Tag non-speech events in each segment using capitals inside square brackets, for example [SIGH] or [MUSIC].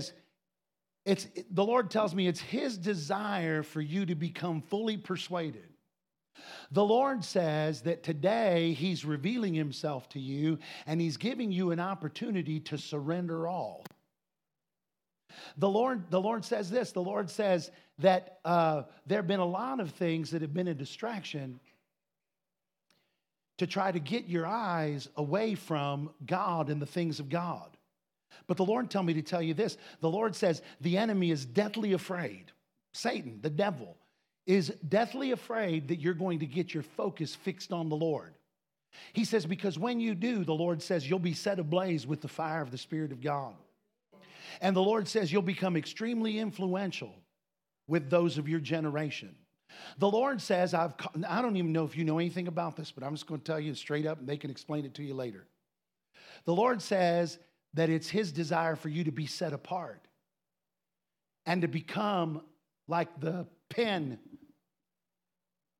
says, it's, the Lord tells me it's His desire for you to become fully persuaded. The Lord says that today He's revealing Himself to you and He's giving you an opportunity to surrender all. The Lord, the Lord says this the Lord says that uh, there have been a lot of things that have been a distraction to try to get your eyes away from God and the things of God. But the Lord told me to tell you this the Lord says the enemy is deathly afraid. Satan, the devil, is deathly afraid that you're going to get your focus fixed on the Lord. He says, because when you do, the Lord says, you'll be set ablaze with the fire of the Spirit of God. And the Lord says, you'll become extremely influential with those of your generation. The Lord says, I've, I don't even know if you know anything about this, but I'm just going to tell you straight up and they can explain it to you later. The Lord says that it's His desire for you to be set apart and to become like the pen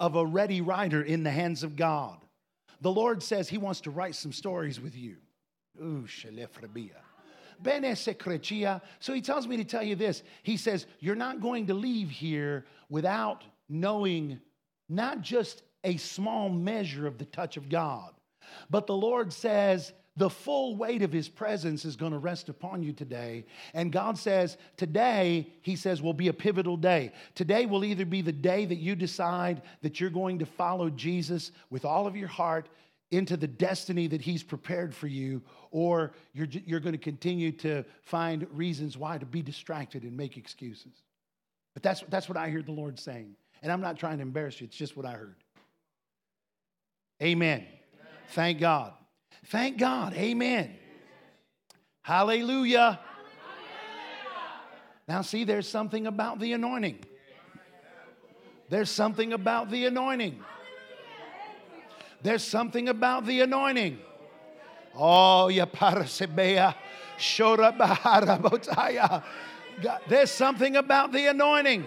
of a ready writer in the hands of God. The Lord says He wants to write some stories with you. So he tells me to tell you this. He says, You're not going to leave here without knowing not just a small measure of the touch of God, but the Lord says, the full weight of his presence is going to rest upon you today. And God says, today, he says, will be a pivotal day. Today will either be the day that you decide that you're going to follow Jesus with all of your heart into the destiny that he's prepared for you, or you're, you're going to continue to find reasons why to be distracted and make excuses. But that's, that's what I hear the Lord saying. And I'm not trying to embarrass you, it's just what I heard. Amen. Amen. Thank God. Thank God. Amen. Hallelujah. Now, see, there's something about the anointing. There's something about the anointing. There's something about the anointing. Oh, ya parasebea, shora bahara botaya. There's something about the anointing.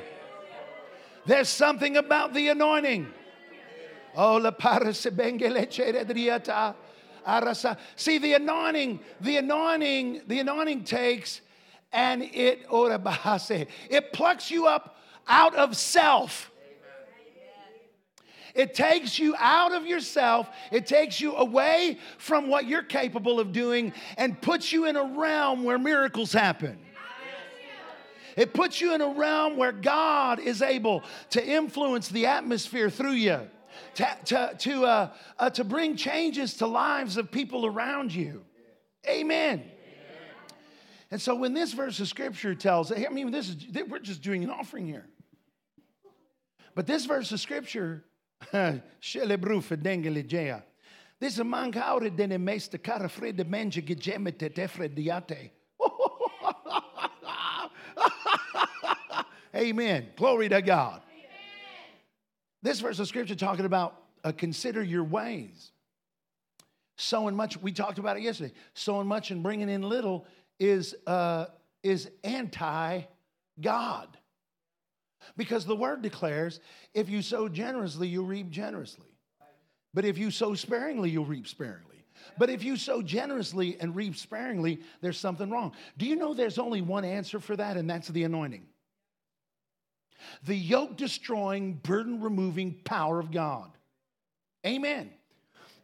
There's something about the anointing. Oh, la parasebengele cheredriata. Arasa. See, the anointing, the anointing, the anointing takes and it it plucks you up out of self. It takes you out of yourself. It takes you away from what you're capable of doing and puts you in a realm where miracles happen. It puts you in a realm where God is able to influence the atmosphere through you to, to, to, uh, uh, to bring changes to lives of people around you. Amen. And so when this verse of scripture tells, I mean, this is, we're just doing an offering here. But this verse of scripture, [LAUGHS] this is mangaure dene meeste kara frede menge gejemete tefre diate. [LAUGHS] Amen. Glory to God. This verse of scripture talking about uh, consider your ways. Sowing much, we talked about it yesterday. Sowing much and bringing in little is, uh, is anti God. Because the word declares if you sow generously, you'll reap generously. But if you sow sparingly, you'll reap sparingly. But if you sow generously and reap sparingly, there's something wrong. Do you know there's only one answer for that, and that's the anointing? The yoke destroying, burden removing power of God. Amen.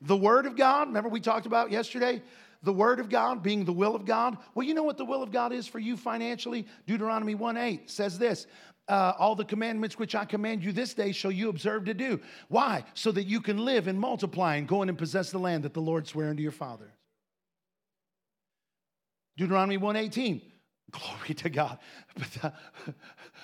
The Word of God, remember we talked about yesterday? The Word of God being the will of God. Well, you know what the will of God is for you financially? Deuteronomy 1 8 says this uh, All the commandments which I command you this day shall you observe to do. Why? So that you can live and multiply and go in and possess the land that the Lord sware unto your fathers. Deuteronomy 118 Glory to God. [LAUGHS] But thou,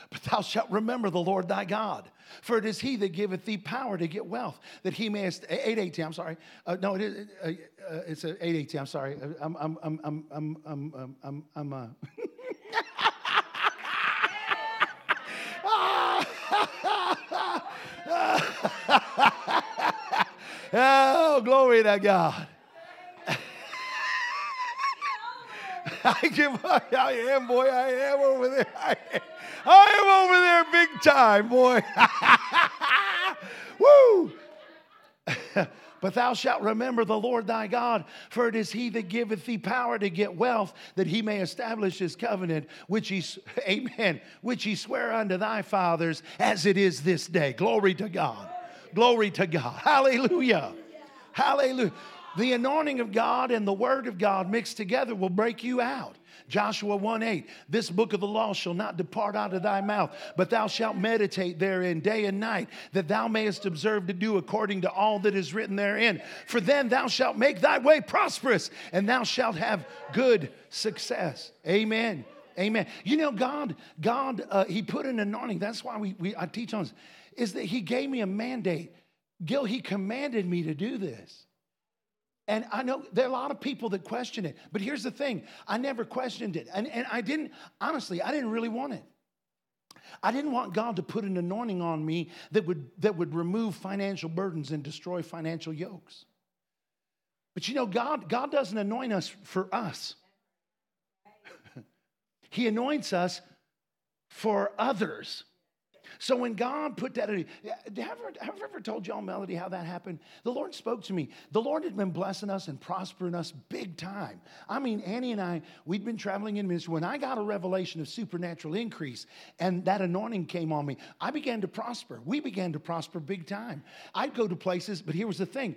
but thou shalt remember the Lord thy God. For it is he that giveth thee power to get wealth, that he mayest, 818, I'm sorry. Uh, no, it is, uh, uh, it's 818, I'm sorry. I'm, I'm, I'm, I'm, I'm, I'm, I'm, I'm uh. oh, glory to God. [LAUGHS] I give I am, boy. I am over there. I am, I am over there big time, boy. [LAUGHS] Woo! [LAUGHS] But thou shalt remember the Lord thy God, for it is he that giveth thee power to get wealth, that he may establish his covenant, which he, amen, which he sware unto thy fathers, as it is this day. Glory to God. Glory to God. Hallelujah. Hallelujah. The anointing of God and the word of God mixed together will break you out. Joshua 1 8, this book of the law shall not depart out of thy mouth, but thou shalt meditate therein day and night, that thou mayest observe to do according to all that is written therein. For then thou shalt make thy way prosperous, and thou shalt have good success. Amen. Amen. You know, God, God, uh, He put an anointing. That's why we, we I teach on this, is that He gave me a mandate. Gil, He commanded me to do this. And I know there are a lot of people that question it, but here's the thing I never questioned it. And, and I didn't, honestly, I didn't really want it. I didn't want God to put an anointing on me that would, that would remove financial burdens and destroy financial yokes. But you know, God, God doesn't anoint us for us, [LAUGHS] He anoints us for others. So when God put that, have I ever, have I ever told y'all, Melody, how that happened? The Lord spoke to me. The Lord had been blessing us and prospering us big time. I mean, Annie and I, we'd been traveling in ministry. When I got a revelation of supernatural increase and that anointing came on me, I began to prosper. We began to prosper big time. I'd go to places, but here was the thing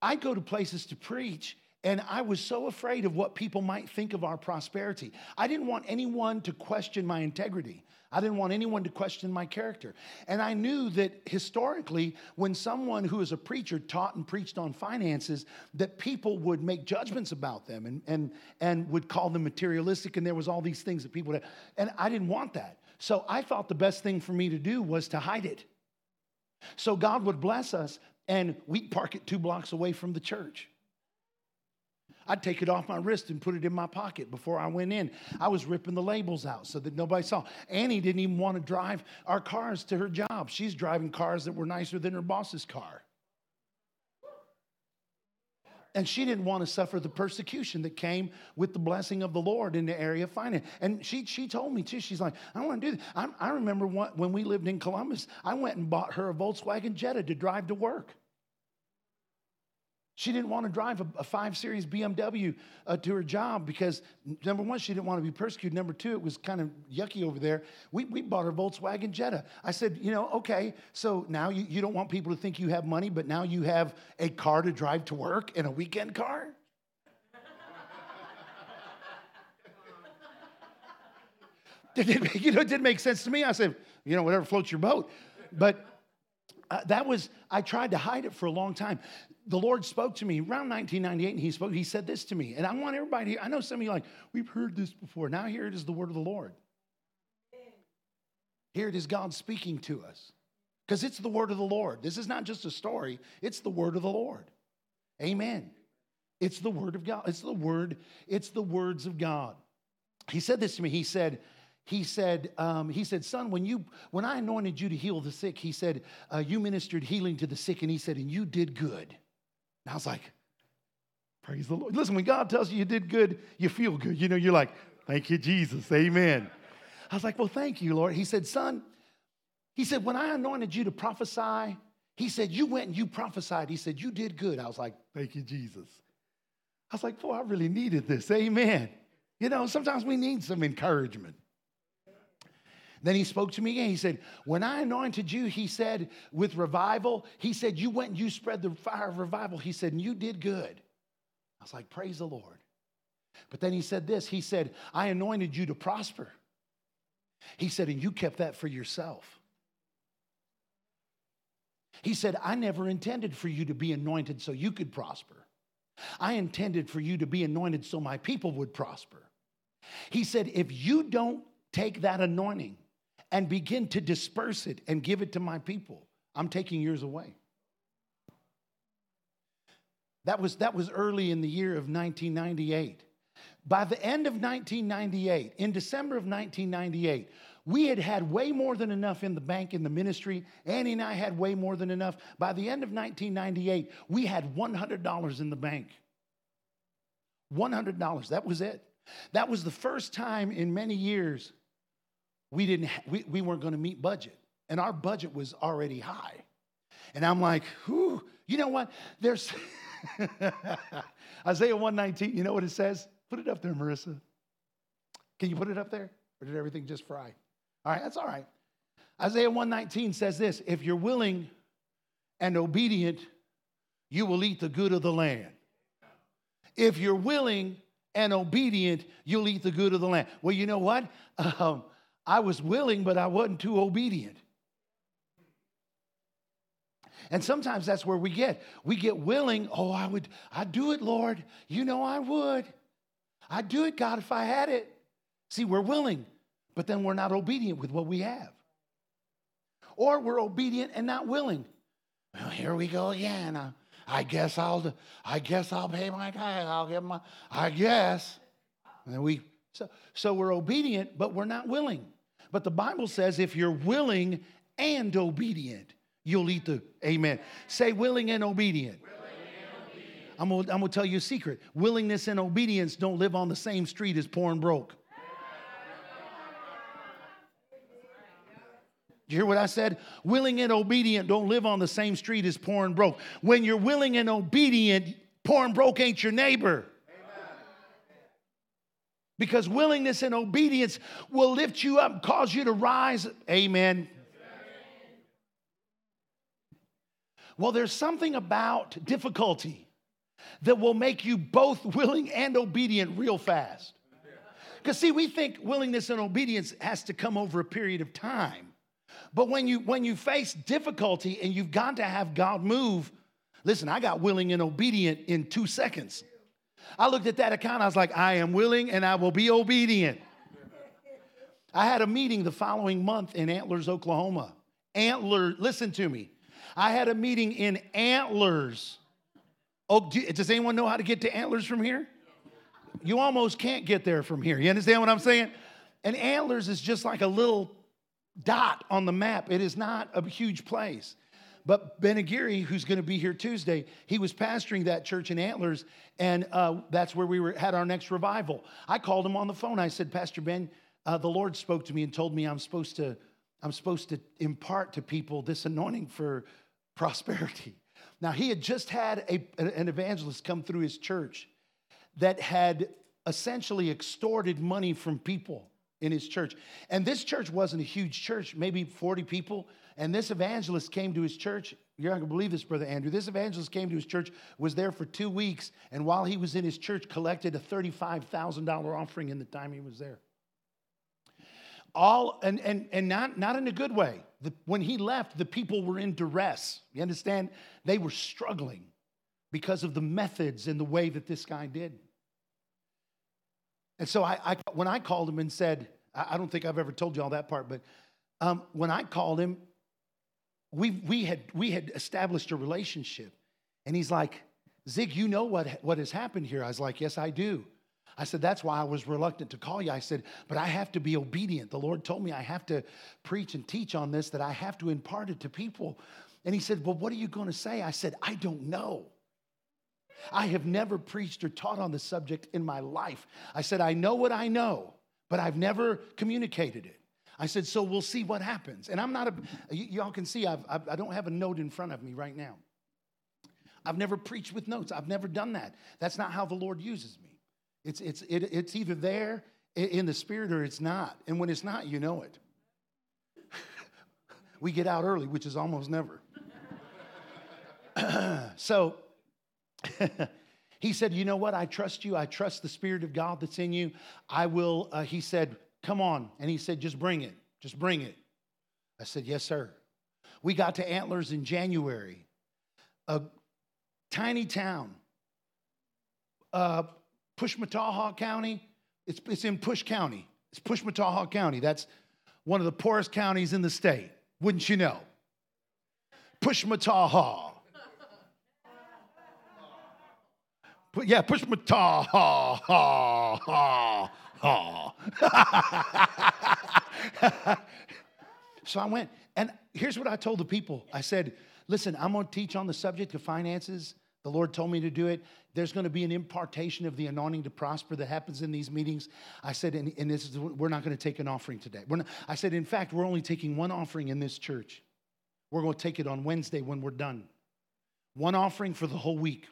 I'd go to places to preach and I was so afraid of what people might think of our prosperity. I didn't want anyone to question my integrity. I didn't want anyone to question my character. And I knew that historically, when someone who is a preacher taught and preached on finances, that people would make judgments about them and, and, and would call them materialistic. And there was all these things that people would, and I didn't want that. So I thought the best thing for me to do was to hide it. So God would bless us, and we'd park it two blocks away from the church. I'd take it off my wrist and put it in my pocket before I went in. I was ripping the labels out so that nobody saw. Annie didn't even want to drive our cars to her job. She's driving cars that were nicer than her boss's car. And she didn't want to suffer the persecution that came with the blessing of the Lord in the area of finance. And she, she told me too, she's like, I don't want to do this. I, I remember when we lived in Columbus, I went and bought her a Volkswagen Jetta to drive to work. She didn't want to drive a, a 5 Series BMW uh, to her job because, number one, she didn't want to be persecuted. Number two, it was kind of yucky over there. We, we bought her Volkswagen Jetta. I said, you know, okay, so now you, you don't want people to think you have money, but now you have a car to drive to work and a weekend car? [LAUGHS] it, you know, it didn't make sense to me. I said, you know, whatever floats your boat. But uh, that was, I tried to hide it for a long time. The Lord spoke to me around 1998, and He spoke, He said this to me. And I want everybody, here, I know some of you like, we've heard this before. Now here it is the word of the Lord. Here it is God speaking to us. Because it's the word of the Lord. This is not just a story, it's the word of the Lord. Amen. It's the word of God. It's the word, it's the words of God. He said this to me. He said, he said, um, he said, son, when you when I anointed you to heal the sick, he said, uh, you ministered healing to the sick, and he said, and you did good. And I was like, praise the Lord. Listen, when God tells you you did good, you feel good. You know, you're like, thank you, Jesus. Amen. I was like, well, thank you, Lord. He said, son, he said, when I anointed you to prophesy, he said, you went and you prophesied. He said, you did good. I was like, thank you, Jesus. I was like, boy, I really needed this. Amen. You know, sometimes we need some encouragement. Then he spoke to me again. He said, When I anointed you, he said, with revival, he said, You went and you spread the fire of revival. He said, And you did good. I was like, Praise the Lord. But then he said this He said, I anointed you to prosper. He said, And you kept that for yourself. He said, I never intended for you to be anointed so you could prosper. I intended for you to be anointed so my people would prosper. He said, if you don't take that anointing and begin to disperse it and give it to my people. I'm taking yours away. That was, that was early in the year of 1998. By the end of 1998, in December of 1998, we had had way more than enough in the bank in the ministry. Annie and I had way more than enough. By the end of 1998, we had $100 in the bank. $100. That was it. That was the first time in many years we, didn't, we, we weren't going to meet budget. And our budget was already high. And I'm like, whew, you know what? There's [LAUGHS] Isaiah 119, you know what it says? Put it up there, Marissa. Can you put it up there? Or did everything just fry? All right, that's all right. Isaiah 119 says this if you're willing and obedient, you will eat the good of the land. If you're willing and obedient, you'll eat the good of the land. Well, you know what? [LAUGHS] Um, I was willing, but I wasn't too obedient. And sometimes that's where we get. We get willing, oh, I would, I'd do it, Lord. You know I would. I'd do it, God, if I had it. See, we're willing, but then we're not obedient with what we have. Or we're obedient and not willing. Well, here we go again. I, I guess I'll I guess I'll pay my tithe. I'll give my I guess. And we so so we're obedient, but we're not willing. But the Bible says if you're willing and obedient, you'll eat the amen. Say willing and obedient. I'm gonna, I'm gonna tell you a secret. Willingness and obedience don't live on the same street as poor and broke. you hear what I said? Willing and obedient don't live on the same street as poor and broke. When you're willing and obedient, poor and broke ain't your neighbor. Because willingness and obedience will lift you up, cause you to rise. Amen. Well, there's something about difficulty that will make you both willing and obedient real fast. Because, see, we think willingness and obedience has to come over a period of time. But when you when you face difficulty and you've got to have God move, listen, I got willing and obedient in two seconds. I looked at that account, I was like, I am willing and I will be obedient. I had a meeting the following month in Antlers, Oklahoma. Antler, listen to me. I had a meeting in Antlers. Oh, does anyone know how to get to Antlers from here? You almost can't get there from here. You understand what I'm saying? And Antlers is just like a little dot on the map. It is not a huge place. But Ben Aguirre, who's going to be here Tuesday, he was pastoring that church in Antlers, and uh, that's where we were had our next revival. I called him on the phone. I said, Pastor Ben, uh, the Lord spoke to me and told me I'm supposed to I'm supposed to impart to people this anointing for prosperity. Now he had just had a, an evangelist come through his church that had essentially extorted money from people in his church. And this church wasn't a huge church, maybe 40 people. And this evangelist came to his church. You're not gonna believe this, Brother Andrew. This evangelist came to his church, was there for two weeks, and while he was in his church, collected a $35,000 offering in the time he was there. All, and, and, and not, not in a good way. The, when he left, the people were in duress. You understand? They were struggling because of the methods and the way that this guy did. And so I, I, when I called him and said, I don't think I've ever told you all that part, but um, when I called him, we, we, had, we had established a relationship. And he's like, Zig, you know what, what has happened here. I was like, Yes, I do. I said, That's why I was reluctant to call you. I said, But I have to be obedient. The Lord told me I have to preach and teach on this, that I have to impart it to people. And he said, Well, what are you going to say? I said, I don't know. I have never preached or taught on the subject in my life. I said, I know what I know, but I've never communicated it. I said, so we'll see what happens. And I'm not a, y- y'all can see, I've, I've, I don't have a note in front of me right now. I've never preached with notes. I've never done that. That's not how the Lord uses me. It's, it's, it, it's either there in the spirit or it's not. And when it's not, you know it. [LAUGHS] we get out early, which is almost never. [CLEARS THROAT] so [LAUGHS] he said, You know what? I trust you. I trust the Spirit of God that's in you. I will, uh, he said, Come on. And he said, Just bring it. Just bring it. I said, Yes, sir. We got to Antlers in January, a tiny town, uh, Pushmataha County. It's, it's in Push County. It's Pushmataha County. That's one of the poorest counties in the state. Wouldn't you know? Pushmataha. yeah, push my ta ha [LAUGHS] so I went, and here's what I told the people. I said, listen, I'm going to teach on the subject of finances. The Lord told me to do it. There's going to be an impartation of the anointing to prosper that happens in these meetings. I said, and, and this is, we're not going to take an offering today. Not, I said, in fact, we're only taking one offering in this church. We're going to take it on Wednesday when we're done. One offering for the whole week.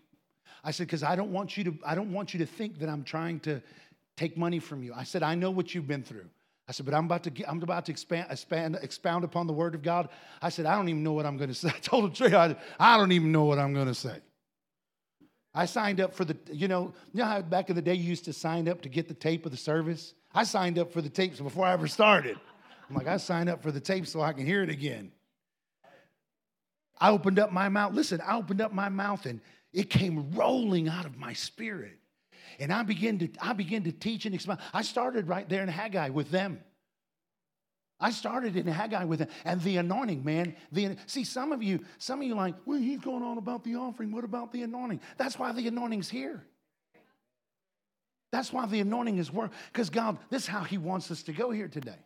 I said, because I don't want you to, I don't want you to think that I'm trying to take money from you. I said, I know what you've been through. I said, but I'm about to get, I'm about to expand, expand, expound upon the word of God. I said, I don't even know what I'm going to say. [LAUGHS] I told him straight, I, I don't even know what I'm going to say. I signed up for the, you know, you know how back in the day you used to sign up to get the tape of the service? I signed up for the tapes before I ever started. I'm like, I signed up for the tape so I can hear it again. I opened up my mouth. Listen, I opened up my mouth and it came rolling out of my spirit. And I began to, I began to teach and expound. I started right there in Haggai with them. I started in Haggai with them. And the anointing, man. The, see, some of you, some of you like, well, he's going on about the offering. What about the anointing? That's why the anointing's here. That's why the anointing is work. Because God, this is how He wants us to go here today.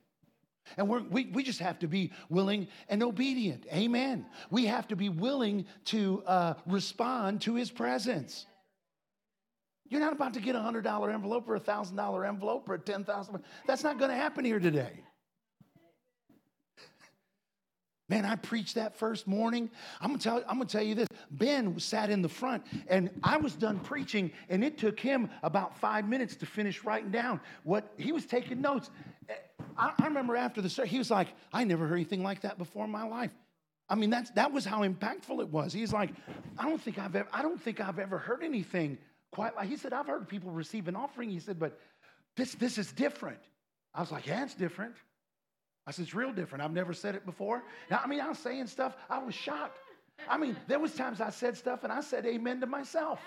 And we, we just have to be willing and obedient. Amen. We have to be willing to uh, respond to His presence. You're not about to get a $100 envelope or a $1,000 envelope or a 10000 That's not going to happen here today. Man, I preached that first morning. I'm gonna tell, I'm gonna tell you this. Ben sat in the front, and I was done preaching, and it took him about five minutes to finish writing down what he was taking notes. I, I remember after the service, he was like, "I never heard anything like that before in my life." I mean, that's that was how impactful it was. He's like, "I don't think I've ever, I don't think I've ever heard anything quite like." He said, "I've heard people receive an offering." He said, "But this this is different." I was like, "Yeah, it's different." I said, it's real different. I've never said it before. Now, I mean, I was saying stuff, I was shocked. I mean, there was times I said stuff and I said amen to myself.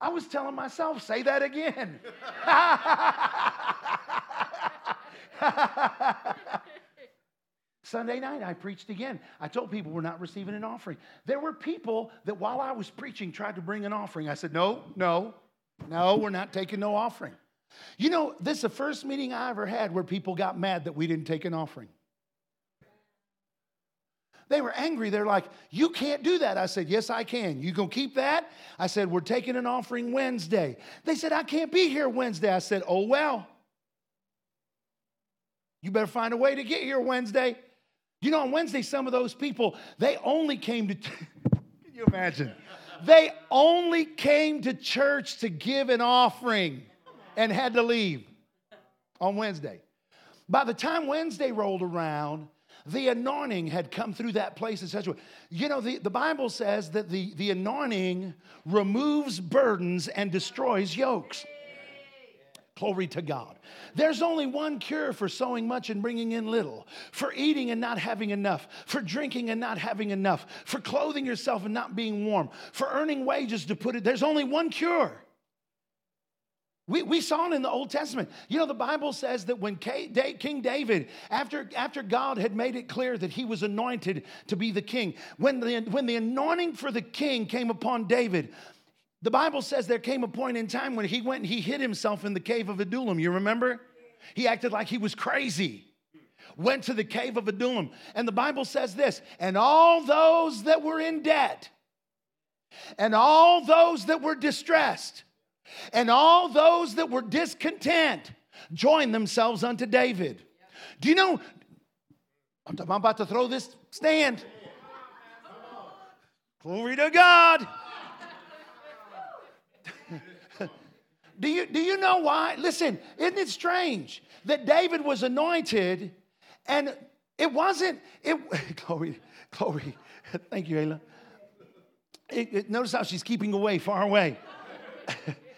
I was telling myself, say that again. [LAUGHS] Sunday night, I preached again. I told people we're not receiving an offering. There were people that while I was preaching tried to bring an offering. I said, no, no, no, we're not taking no offering. You know, this is the first meeting I ever had where people got mad that we didn't take an offering. They were angry. They're like, You can't do that. I said, Yes, I can. You gonna keep that? I said, We're taking an offering Wednesday. They said, I can't be here Wednesday. I said, Oh, well. You better find a way to get here Wednesday. You know, on Wednesday, some of those people, they only came to, [LAUGHS] can you imagine? They only came to church to give an offering and had to leave on Wednesday. By the time Wednesday rolled around, the anointing had come through that place in such a way. You know, the, the Bible says that the, the anointing removes burdens and destroys yokes. Glory to God. There's only one cure for sowing much and bringing in little, for eating and not having enough, for drinking and not having enough, for clothing yourself and not being warm, for earning wages to put it. There's only one cure. We, we saw it in the Old Testament. You know, the Bible says that when King David, after, after God had made it clear that he was anointed to be the king, when the, when the anointing for the king came upon David, the Bible says there came a point in time when he went and he hid himself in the cave of Adullam. You remember? He acted like he was crazy. Went to the cave of Adullam. And the Bible says this and all those that were in debt, and all those that were distressed, and all those that were discontent joined themselves unto David. Do you know? I'm about to throw this stand. Glory to God. Do, you, do you know why? Listen, isn't it strange that David was anointed and it wasn't, it, [LAUGHS] glory, glory. [LAUGHS] Thank you, Ayla. It, it, notice how she's keeping away, far away. [LAUGHS]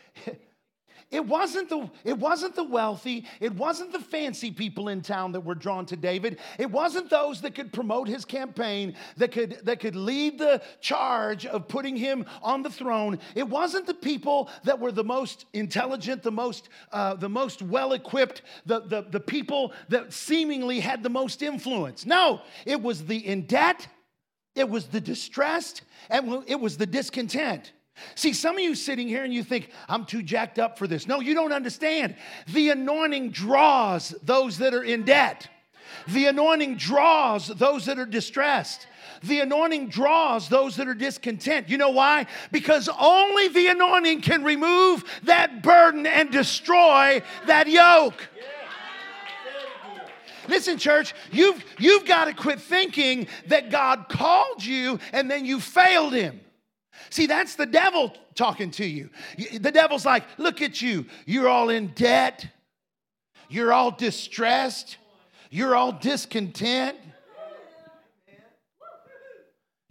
It wasn't, the, it wasn't the wealthy, it wasn't the fancy people in town that were drawn to David. It wasn't those that could promote his campaign, that could, that could lead the charge of putting him on the throne. It wasn't the people that were the most intelligent, the most, uh, the most well equipped, the, the, the people that seemingly had the most influence. No, it was the in debt, it was the distressed, and it was the discontent. See, some of you sitting here and you think, I'm too jacked up for this. No, you don't understand. The anointing draws those that are in debt, the anointing draws those that are distressed. The anointing draws those that are discontent. You know why? Because only the anointing can remove that burden and destroy that yoke. Listen, church, you've, you've got to quit thinking that God called you and then you failed him. See, that's the devil talking to you. The devil's like, look at you. You're all in debt. You're all distressed. You're all discontent.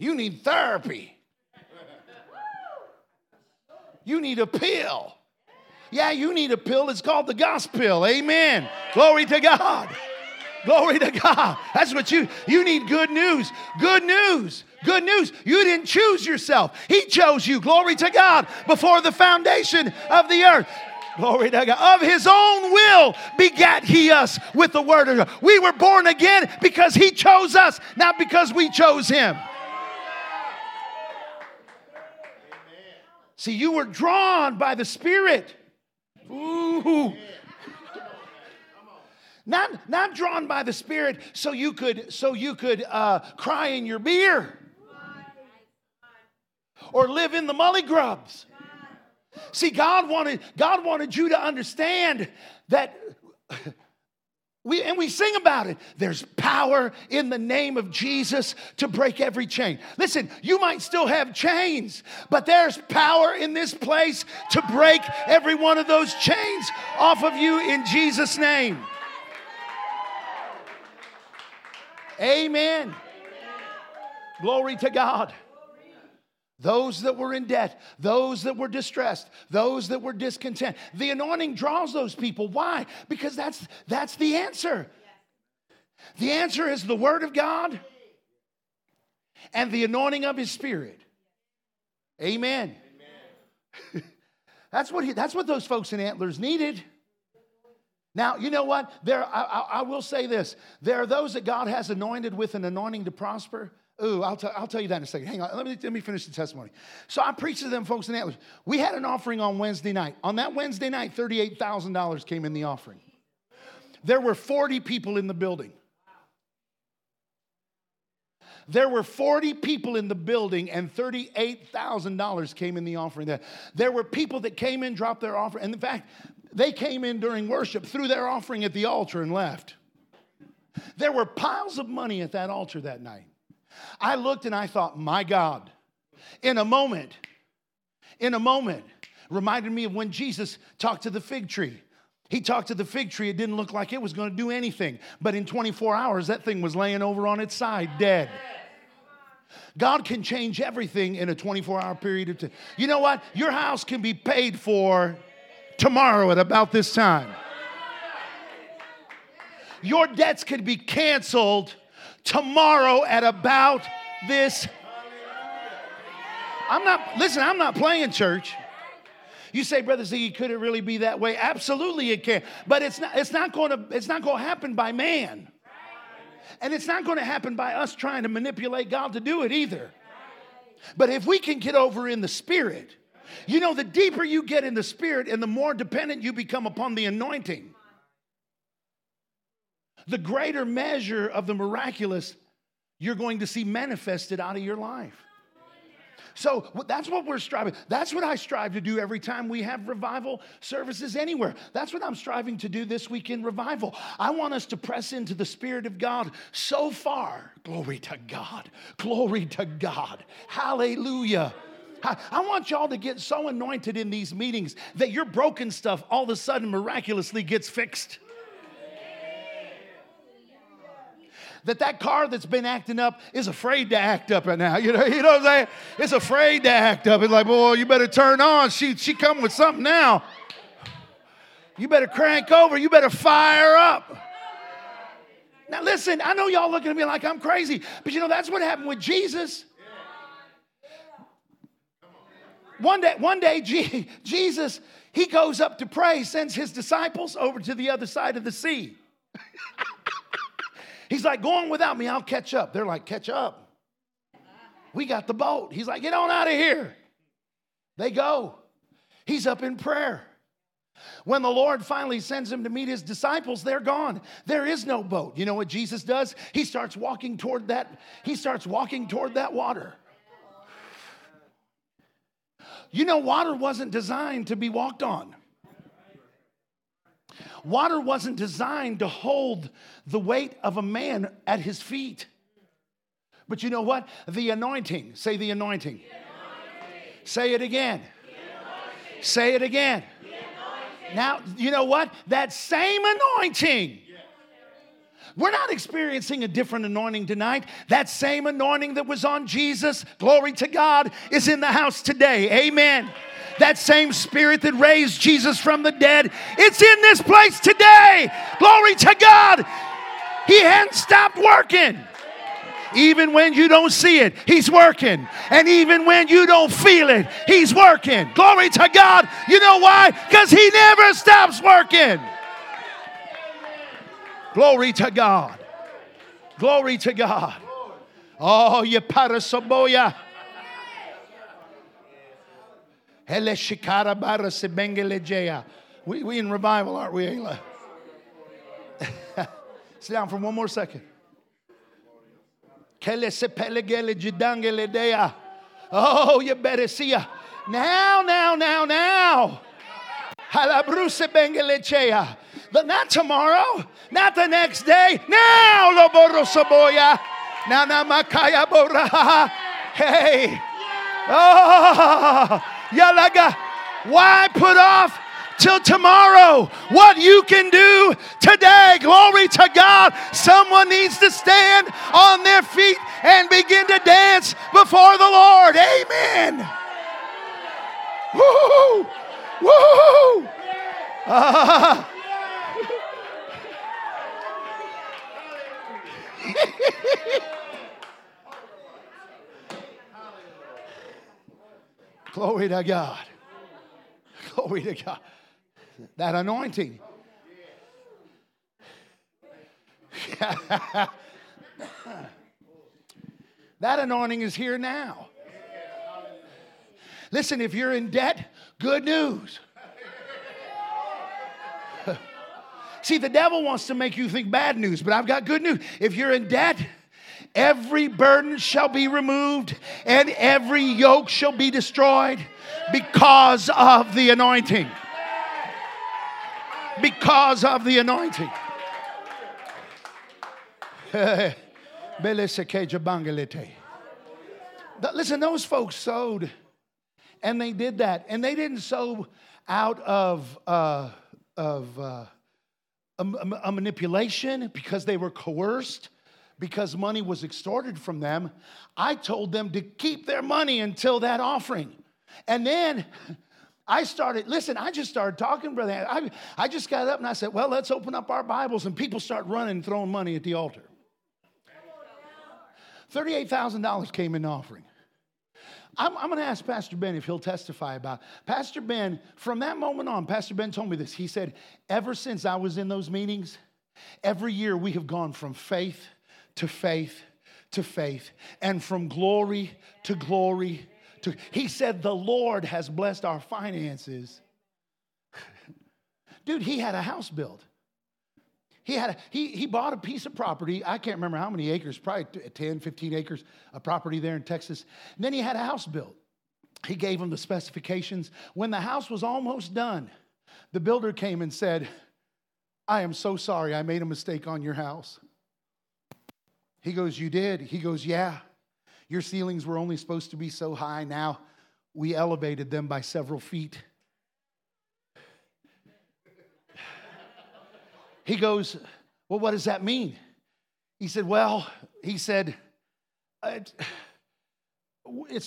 You need therapy. You need a pill. Yeah, you need a pill. It's called the gospel. Amen. Glory to God. Glory to God. That's what you you need good news. Good news. Good news. You didn't choose yourself. He chose you. Glory to God before the foundation of the earth. Glory to God. Of his own will begat he us with the word of God. We were born again because he chose us, not because we chose him. See, you were drawn by the Spirit. Ooh. Not, not drawn by the Spirit so you could, so you could uh, cry in your beer or live in the mully grubs. See, God wanted, God wanted you to understand that we, and we sing about it. There's power in the name of Jesus to break every chain. Listen, you might still have chains, but there's power in this place to break every one of those chains off of you in Jesus' name. Amen. Glory to God. Those that were in debt, those that were distressed, those that were discontent. The anointing draws those people. Why? Because that's, that's the answer. The answer is the Word of God and the anointing of His Spirit. Amen. Amen. [LAUGHS] that's, what he, that's what those folks in Antlers needed. Now, you know what? There, I, I, I will say this. There are those that God has anointed with an anointing to prosper Ooh, I'll, t- I'll tell you that in a second. Hang on. Let me, let me finish the testimony. So I preached to them folks in Antlers. We had an offering on Wednesday night. On that Wednesday night, $38,000 came in the offering. There were 40 people in the building. There were 40 people in the building, and $38,000 came in the offering. There, there were people that came in, dropped their offering. And in fact, they came in during worship, threw their offering at the altar, and left. There were piles of money at that altar that night. I looked and I thought, my God, in a moment, in a moment, reminded me of when Jesus talked to the fig tree. He talked to the fig tree, it didn't look like it was going to do anything. But in 24 hours, that thing was laying over on its side, dead. God can change everything in a 24 hour period of time. You know what? Your house can be paid for tomorrow at about this time. Your debts can be canceled tomorrow at about this. I'm not, listen, I'm not playing church. You say, Brother Ziggy, could it really be that way? Absolutely it can. But it's not, it's not going to, it's not going to happen by man. And it's not going to happen by us trying to manipulate God to do it either. But if we can get over in the spirit, you know, the deeper you get in the spirit and the more dependent you become upon the anointing, the greater measure of the miraculous you're going to see manifested out of your life. So that's what we're striving. That's what I strive to do every time we have revival services anywhere. That's what I'm striving to do this week in revival. I want us to press into the Spirit of God so far. Glory to God. Glory to God. Hallelujah. I want y'all to get so anointed in these meetings that your broken stuff all of a sudden miraculously gets fixed. That that car that's been acting up is afraid to act up right now. [LAUGHS] You know, you know what I'm saying? It's afraid to act up. It's like, boy, you better turn on. She she come with something now. You better crank over. You better fire up. Now listen, I know y'all looking at me like I'm crazy, but you know that's what happened with Jesus. One day, one day, [LAUGHS] Jesus, he goes up to pray, sends his disciples over to the other side of the sea. [LAUGHS] He's like, Go on without me, I'll catch up. They're like, Catch up. We got the boat. He's like, Get on out of here. They go. He's up in prayer. When the Lord finally sends him to meet his disciples, they're gone. There is no boat. You know what Jesus does? He starts walking toward that he starts walking toward that water. You know water wasn't designed to be walked on. Water wasn't designed to hold the weight of a man at his feet. But you know what? The anointing, say the anointing. The anointing. Say it again. Say it again. Now, you know what? That same anointing. We're not experiencing a different anointing tonight. That same anointing that was on Jesus, glory to God, is in the house today. Amen. That same spirit that raised Jesus from the dead, it's in this place today. Glory to God. He hadn't stopped working. Even when you don't see it, He's working. And even when you don't feel it, He's working. Glory to God. You know why? Because He never stops working. Glory to God. Glory to God. Oh, you parasoboya. Hele shikara bara sebengelejeya. We, we in revival, aren't we, Ayla? [LAUGHS] Sit down for one more second. Oh, you better see ya. Now, now, now, now. But not tomorrow, not the next day. Now, Loborosaboya. Now, Makaya Bora. [LAUGHS] Hey. Oh, Yalaga. Why put off till tomorrow what you can do today. Glory to God. Someone needs to stand on their feet and begin to dance before the Lord. Amen. Woo! Woo! Uh, Glory to God. Glory to God that anointing. [LAUGHS] that anointing is here now. Listen, if you're in debt, good news. [LAUGHS] See, the devil wants to make you think bad news, but I've got good news. If you're in debt, every burden shall be removed and every yoke shall be destroyed because of the anointing because of the anointing. [LAUGHS] Listen, those folks sowed and they did that. And they didn't sow out of, uh, of uh, a, a manipulation because they were coerced, because money was extorted from them. I told them to keep their money until that offering. And then I started, listen, I just started talking, brother. I, I just got up and I said, well, let's open up our Bibles. And people start running, throwing money at the altar. $38,000 came in offering. I'm, I'm going to ask Pastor Ben if he'll testify about. It. Pastor Ben, from that moment on, Pastor Ben told me this. He said, ever since I was in those meetings, every year we have gone from faith to faith to faith and from glory to glory to, he said, The Lord has blessed our finances. [LAUGHS] Dude, he had a house built. He, had a, he, he bought a piece of property. I can't remember how many acres, probably 10, 15 acres of property there in Texas. And then he had a house built. He gave him the specifications. When the house was almost done, the builder came and said, I am so sorry I made a mistake on your house. He goes, You did? He goes, Yeah. Your ceilings were only supposed to be so high. Now we elevated them by several feet. He goes, Well, what does that mean? He said, Well, he said, it's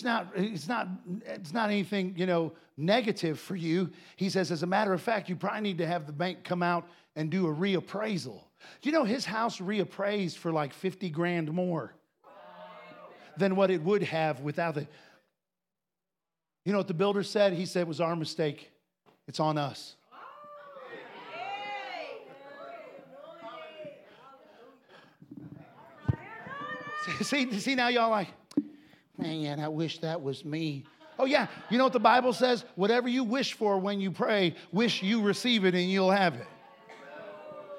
not it's not it's not anything you know negative for you he says as a matter of fact you probably need to have the bank come out and do a reappraisal do you know his house reappraised for like 50 grand more than what it would have without it. You know what the builder said? He said it was our mistake. It's on us. [LAUGHS] See, see now y'all like, man, I wish that was me. Oh yeah, you know what the Bible says? Whatever you wish for when you pray, wish you receive it and you'll have it.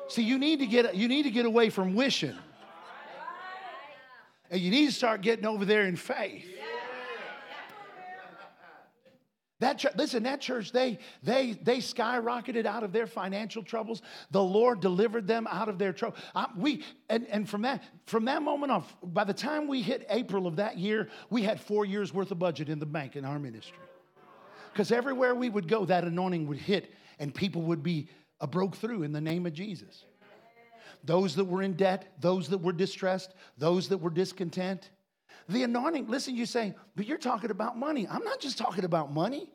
See, you need to get you need to get away from wishing. And you need to start getting over there in faith. That listen, that church, they they they skyrocketed out of their financial troubles. The Lord delivered them out of their trouble. we and, and from that from that moment on, by the time we hit April of that year, we had four years worth of budget in the bank in our ministry. Because everywhere we would go, that anointing would hit, and people would be broke through in the name of Jesus. Those that were in debt, those that were distressed, those that were discontent. The anointing, listen, you say, but you're talking about money. I'm not just talking about money.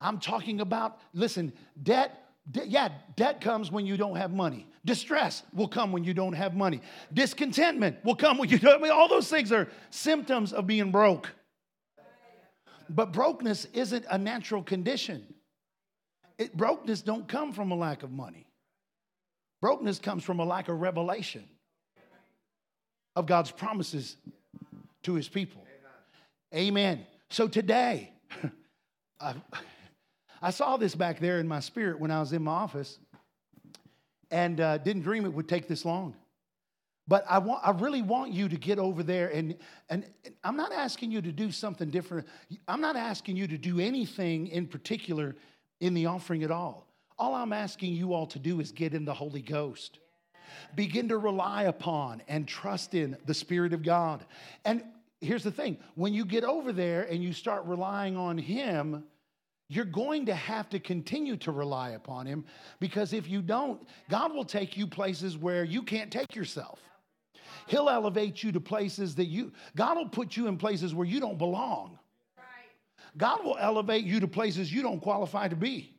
I'm talking about, listen, debt, de- yeah, debt comes when you don't have money. Distress will come when you don't have money. Discontentment will come when you don't. I mean, all those things are symptoms of being broke. But brokenness isn't a natural condition. It, brokenness don't come from a lack of money. Brokenness comes from a lack of revelation of God's promises to his people. Amen. So today, [LAUGHS] I, I, saw this back there in my spirit when I was in my office and uh, didn't dream it would take this long. But I, want, I really want you to get over there, and, and I'm not asking you to do something different. I'm not asking you to do anything in particular in the offering at all. All I'm asking you all to do is get in the Holy Ghost begin to rely upon and trust in the Spirit of God. And here's the thing when you get over there and you start relying on Him, you're going to have to continue to rely upon Him because if you don't, God will take you places where you can't take yourself. He'll elevate you to places that you, God will put you in places where you don't belong. God will elevate you to places you don't qualify to be.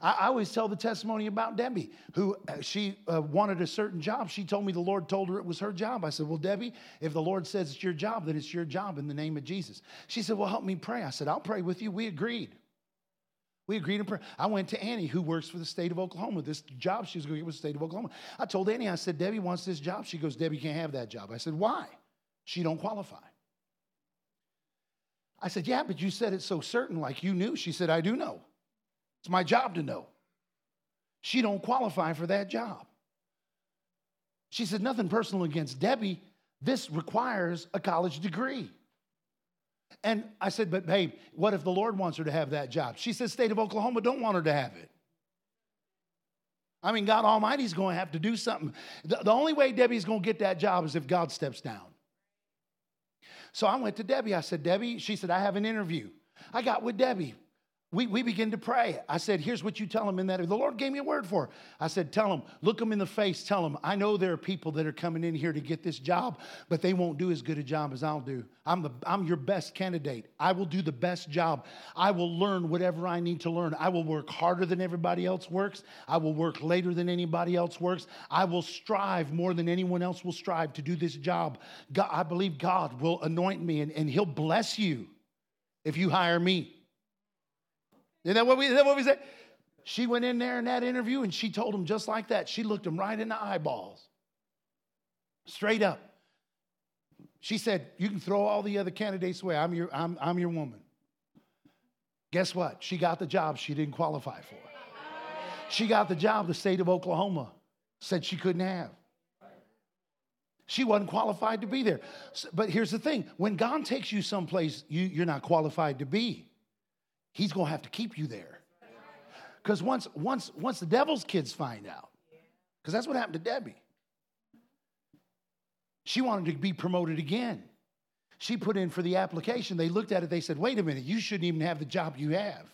I, always tell the testimony about Debbie, who uh, she uh, wanted a certain job. She told me the Lord told her it was her job. I said, Well, Debbie, if the Lord says it's your job, then it's your job in the name of Jesus. She said, Well, help me pray. I said, I'll pray with you. We agreed. We agreed in prayer. I went to Annie, who works for the state of Oklahoma. This job she was going to get was the state of Oklahoma. I told Annie, I said, Debbie wants this job. She goes, Debbie can't have that job. I said, Why? She don't qualify. I said, Yeah, but you said it so certain, like you knew. She said, I do know. It's my job to know. She don't qualify for that job. She said, nothing personal against Debbie. This requires a college degree. And I said, but babe, what if the Lord wants her to have that job? She said, state of Oklahoma don't want her to have it. I mean, God Almighty's going to have to do something. The, the only way Debbie's going to get that job is if God steps down. So I went to Debbie. I said, Debbie, she said, I have an interview. I got with Debbie we, we begin to pray. I said, Here's what you tell them in that. The Lord gave me a word for. I said, Tell them, look them in the face, tell them, I know there are people that are coming in here to get this job, but they won't do as good a job as I'll do. I'm, the, I'm your best candidate. I will do the best job. I will learn whatever I need to learn. I will work harder than everybody else works. I will work later than anybody else works. I will strive more than anyone else will strive to do this job. God, I believe God will anoint me and, and He'll bless you if you hire me. Isn't that what we, that what we said? She went in there in that interview and she told him just like that. She looked him right in the eyeballs, straight up. She said, You can throw all the other candidates away. I'm your, I'm, I'm your woman. Guess what? She got the job she didn't qualify for. She got the job the state of Oklahoma said she couldn't have. She wasn't qualified to be there. But here's the thing when God takes you someplace you, you're not qualified to be, he's going to have to keep you there. Because once, once, once the devil's kids find out, because that's what happened to Debbie, she wanted to be promoted again. She put in for the application. They looked at it, they said, wait a minute, you shouldn't even have the job you have.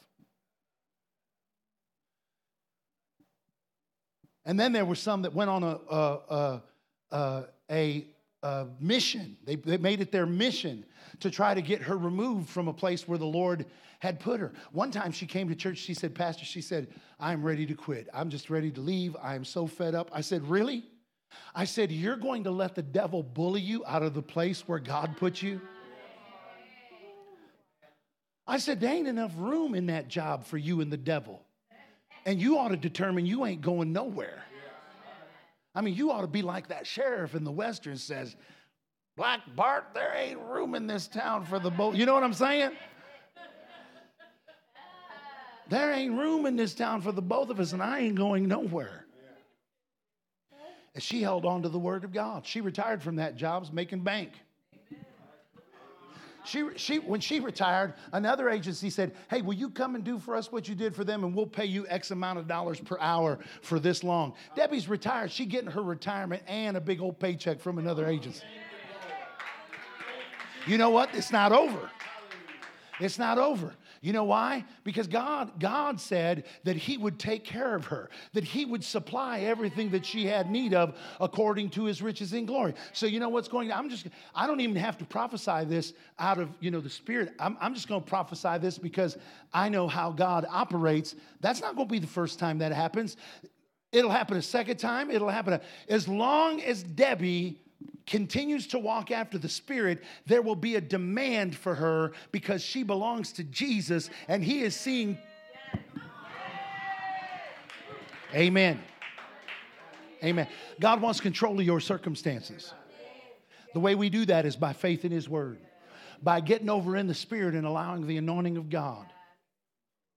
And then there were some that went on a, a, a, a, a mission. They, they made it their mission to try to get her removed from a place where the Lord had put her. One time she came to church, she said, Pastor, she said, I'm ready to quit. I'm just ready to leave. I am so fed up. I said, Really? I said, You're going to let the devil bully you out of the place where God put you? I said, There ain't enough room in that job for you and the devil. And you ought to determine you ain't going nowhere. I mean, you ought to be like that sheriff in the Western says, Black Bart, there ain't room in this town for the boat. You know what I'm saying? There ain't room in this town for the both of us, and I ain't going nowhere. And she held on to the word of God. She retired from that job making bank. She, she, when she retired, another agency said, Hey, will you come and do for us what you did for them, and we'll pay you X amount of dollars per hour for this long? Debbie's retired. She getting her retirement and a big old paycheck from another agency. You know what? It's not over. It's not over. You know why? Because God, God said that He would take care of her, that He would supply everything that she had need of according to His riches in glory. So you know what's going on? I'm just, I don't even have to prophesy this out of, you know, the Spirit. I'm, I'm just going to prophesy this because I know how God operates. That's not going to be the first time that happens. It'll happen a second time. It'll happen a, as long as Debbie continues to walk after the Spirit, there will be a demand for her because she belongs to Jesus and He is seeing. Amen. Amen. God wants control of your circumstances. The way we do that is by faith in His Word, by getting over in the Spirit and allowing the anointing of God.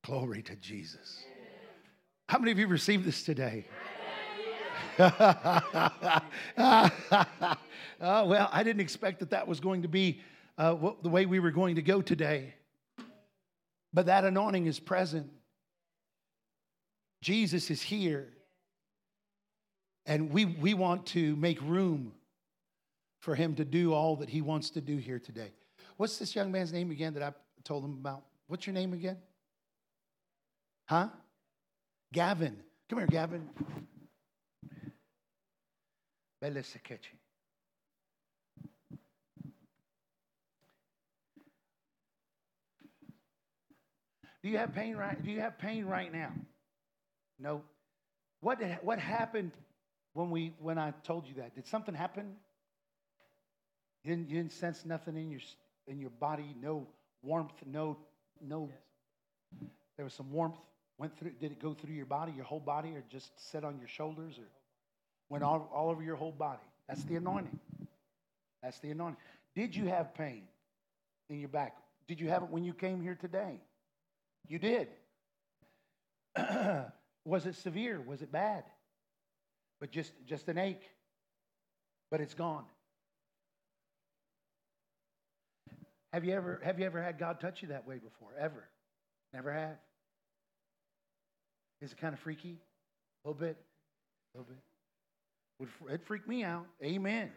Glory to Jesus. How many of you received this today? [LAUGHS] uh, well, I didn't expect that that was going to be uh, what, the way we were going to go today. But that anointing is present. Jesus is here. And we, we want to make room for him to do all that he wants to do here today. What's this young man's name again that I told him about? What's your name again? Huh? Gavin. Come here, Gavin. Bella Sekechi. Do you have pain right? Do you have pain right now? No. What did, what happened when we when I told you that? Did something happen? You didn't, you didn't sense nothing in your in your body, no warmth, no no. There was some warmth went through. Did it go through your body, your whole body, or just sit on your shoulders, or went all, all over your whole body? That's the anointing. That's the anointing. Did you have pain in your back? Did you have it when you came here today? You did. [CLEARS THROAT] was it severe? Was it bad? But just, just an ache. But it's gone. Have you ever have you ever had God touch you that way before? Ever? Never have. Is it kind of freaky? A little bit? A little bit. Would it freak me out? Amen.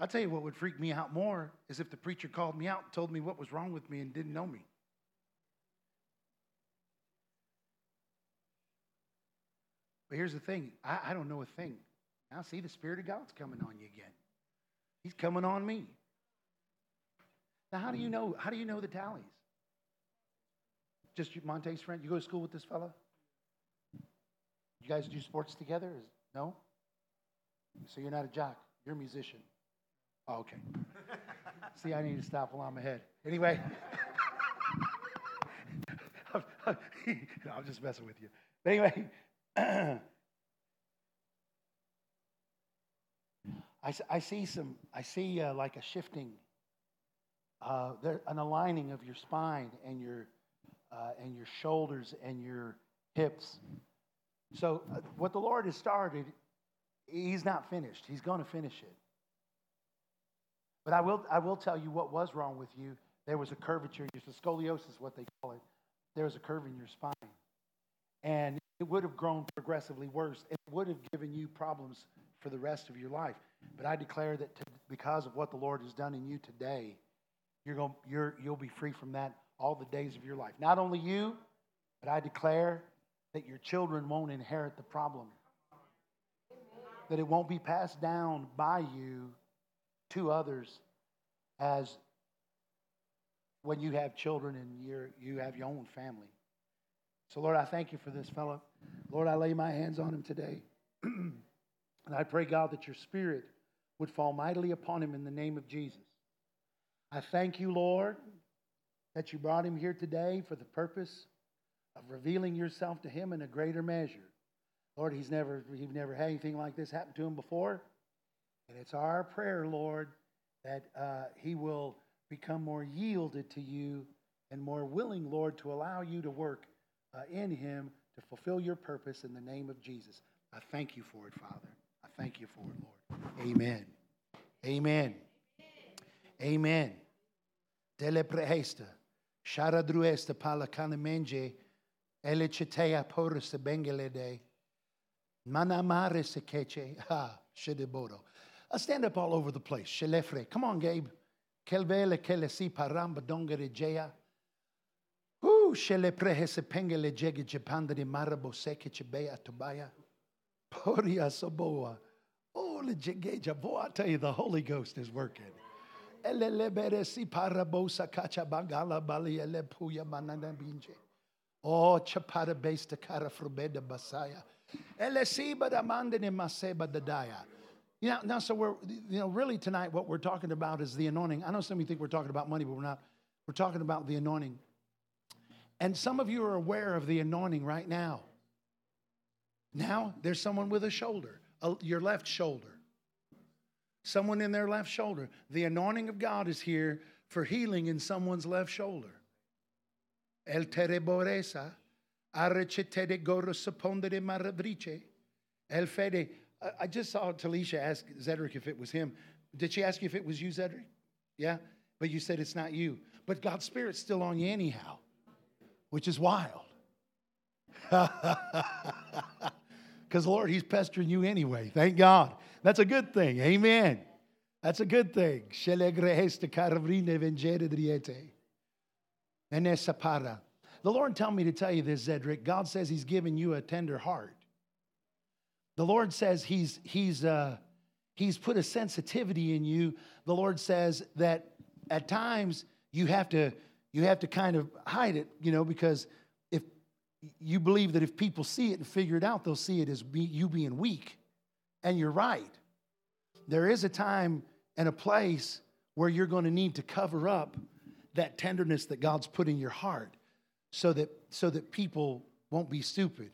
I'll tell you what would freak me out more is if the preacher called me out and told me what was wrong with me and didn't know me. But here's the thing I, I don't know a thing. Now, see, the Spirit of God's coming on you again. He's coming on me. Now, how do you know? How do you know the tallies? Just Monte's friend? You go to school with this fella? You guys do sports together? No? So you're not a jock. You're a musician. Oh, okay. [LAUGHS] See, I need to stop while I'm ahead. Anyway. [LAUGHS] I'm just messing with you. But anyway, [CLEARS THROAT] I, I see some, I see uh, like a shifting, uh, there, an aligning of your spine and your, uh, and your shoulders and your hips. So, uh, what the Lord has started, He's not finished. He's going to finish it. But I will, I will tell you what was wrong with you. There was a curvature. The scoliosis what they call it. There was a curve in your spine. And it would have grown progressively worse. It would have given you problems for the rest of your life. But I declare that to, because of what the Lord has done in you today, you're going, you're, you'll be free from that all the days of your life. Not only you, but I declare that your children won't inherit the problem, that it won't be passed down by you to others as when you have children and you're, you have your own family. So, Lord, I thank you for this fellow. Lord, I lay my hands on him today. [CLEARS THROAT] and I pray, God, that your spirit would fall mightily upon him in the name of Jesus. I thank you, Lord, that you brought him here today for the purpose of revealing yourself to him in a greater measure. Lord, he's never, he's never had anything like this happen to him before. And it's our prayer, Lord, that uh, he will become more yielded to you and more willing, Lord, to allow you to work uh, in him to fulfill your purpose in the name of Jesus. I thank you for it, Father. I thank you for it, Lord. Amen. Amen. Amen. Dele prehesta. Shara druesta pala kanamenge. Ele chitea porus bengele de. Manamare se keche. Ha, shedebodo. I stand up all over the place. Shelefre. Come on, Gabe. Kelvele kele si paramba dongere jea. Ooh, shele prehe pengele jege jepanda de marabo seke chebea tobaya. Poria soboa. Oh, le jege jabo. I tell you, the Holy Ghost is working. Elelebere si parabo sakacha bagala bali ele puya manana binje. Oh, chapara besta cara frubeda basaya. Elesiba da mandene maseba da daya. You know, now, so we're, you know, really tonight, what we're talking about is the anointing. I know some of you think we're talking about money, but we're not. We're talking about the anointing. And some of you are aware of the anointing right now. Now, there's someone with a shoulder, a, your left shoulder. Someone in their left shoulder. The anointing of God is here for healing in someone's left shoulder. El tereboresa, arrecete de marabrice, el fede I just saw Talisha ask Zedric if it was him. Did she ask you if it was you, Zedric? Yeah? But you said it's not you. But God's Spirit's still on you anyhow, which is wild. [LAUGHS] Because, Lord, He's pestering you anyway. Thank God. That's a good thing. Amen. That's a good thing. The Lord told me to tell you this, Zedric. God says He's given you a tender heart. The Lord says he's, he's, uh, he's put a sensitivity in you. The Lord says that at times you have to, you have to kind of hide it, you know, because if you believe that if people see it and figure it out, they'll see it as be, you being weak. And you're right. There is a time and a place where you're going to need to cover up that tenderness that God's put in your heart so that, so that people won't be stupid.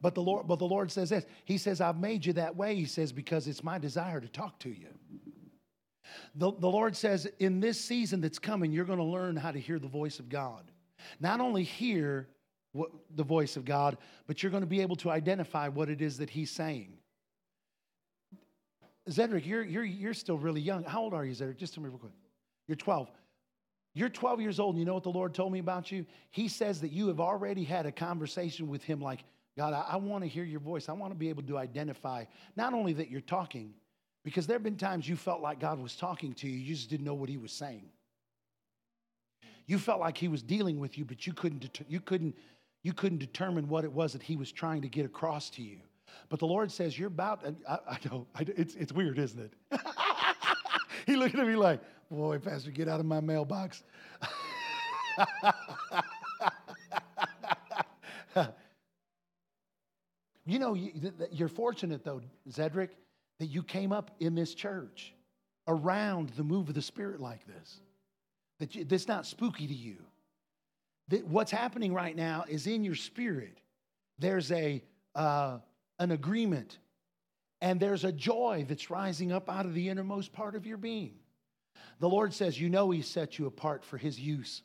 But the Lord, but the Lord says this. He says, I've made you that way, he says, because it's my desire to talk to you. The, the Lord says, in this season that's coming, you're going to learn how to hear the voice of God. Not only hear what, the voice of God, but you're going to be able to identify what it is that He's saying. Zedric, you're, you're, you're still really young. How old are you, Zedric? Just tell me real quick. You're 12. You're 12 years old, and you know what the Lord told me about you? He says that you have already had a conversation with Him like, God, I, I want to hear your voice. I want to be able to identify not only that you're talking, because there have been times you felt like God was talking to you, you just didn't know what He was saying. You felt like He was dealing with you, but you couldn't, det- you couldn't, you couldn't determine what it was that He was trying to get across to you. But the Lord says, You're about, I, I know, I, it's, it's weird, isn't it? [LAUGHS] he looked at me like, Boy, Pastor, get out of my mailbox. [LAUGHS] You know, you're fortunate though, Zedric, that you came up in this church around the move of the Spirit like this. That you, that's not spooky to you. That what's happening right now is in your spirit. There's a uh, an agreement, and there's a joy that's rising up out of the innermost part of your being. The Lord says, "You know, He set you apart for His use."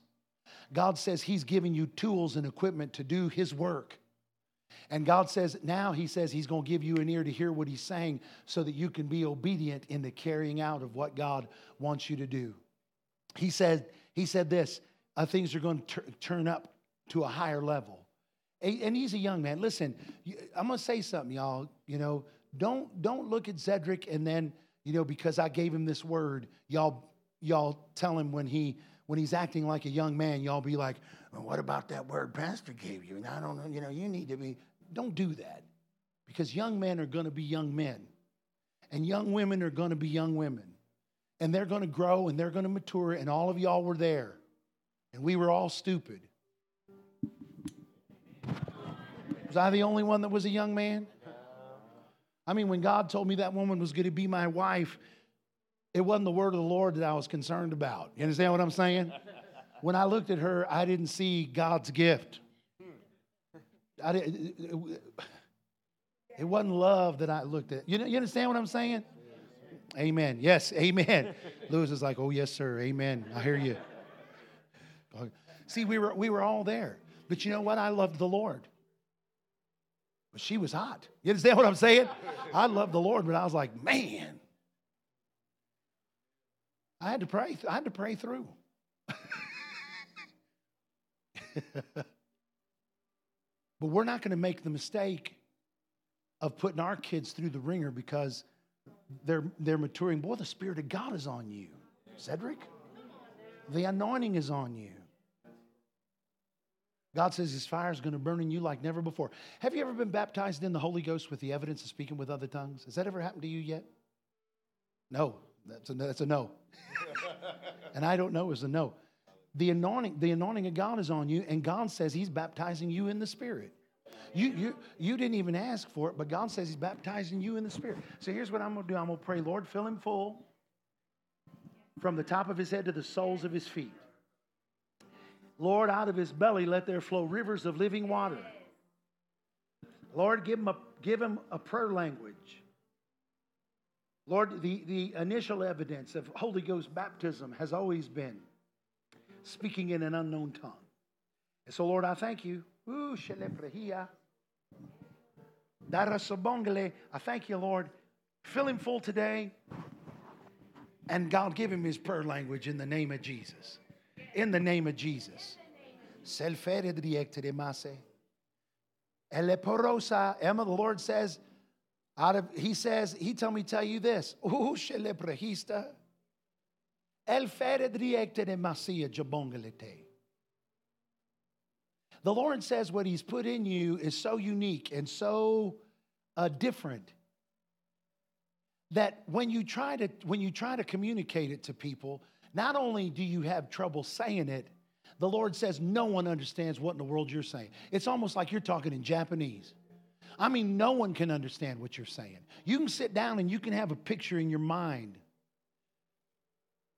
God says He's giving you tools and equipment to do His work. And God says, now He says He's going to give you an ear to hear what He's saying so that you can be obedient in the carrying out of what God wants you to do. He said, he said this uh, things are going to turn up to a higher level. And he's a young man. Listen, I'm going to say something, y'all. You know, don't, don't look at Zedric and then, you know, because I gave him this word, y'all, y'all tell him when he when he's acting like a young man, y'all be like, well, what about that word pastor gave you? And I don't know, you know, you need to be, don't do that. Because young men are going to be young men. And young women are going to be young women. And they're going to grow and they're going to mature. And all of y'all were there. And we were all stupid. Was I the only one that was a young man? I mean, when God told me that woman was going to be my wife, it wasn't the word of the Lord that I was concerned about. You understand what I'm saying? [LAUGHS] When I looked at her, I didn't see God's gift. I didn't, it, wasn't love that I looked at. You, know, you understand what I'm saying? Amen. Yes, amen. [LAUGHS] Lewis is like, oh, yes, sir. Amen. I hear you. [LAUGHS] See, we were, we were all there. But you know what? I loved the Lord. But she was hot. You understand what I'm saying? I love the Lord, but I was like, man, I had to pray. I had to pray through. [LAUGHS] but we're not going to make the mistake of putting our kids through the wringer because they're, they're maturing. Boy, the Spirit of God is on you, Cedric. The anointing is on you. God says his fire is going to burn in you like never before. Have you ever been baptized in the Holy Ghost with the evidence of speaking with other tongues? Has that ever happened to you yet? No. That's a, that's a no. [LAUGHS] and I don't know is a no. The anointing, the anointing of God is on you, and God says He's baptizing you in the Spirit. You, you, you didn't even ask for it, but God says He's baptizing you in the Spirit. So here's what I'm going to do I'm going to pray, Lord, fill him full from the top of his head to the soles of his feet. Lord, out of his belly let there flow rivers of living water. Lord, give him a, give him a prayer language. Lord, the, the initial evidence of Holy Ghost baptism has always been speaking in an unknown tongue. And so, Lord, I thank you. I thank you, Lord. Fill him full today. And God, give him his prayer language in the name of Jesus. In the name of Jesus. Emma, the Lord says, out of he says, he told me tell you this. [LAUGHS] El The Lord says what He's put in you is so unique and so uh, different that when you try to when you try to communicate it to people, not only do you have trouble saying it, the Lord says no one understands what in the world you're saying. It's almost like you're talking in Japanese. I mean, no one can understand what you're saying. You can sit down and you can have a picture in your mind.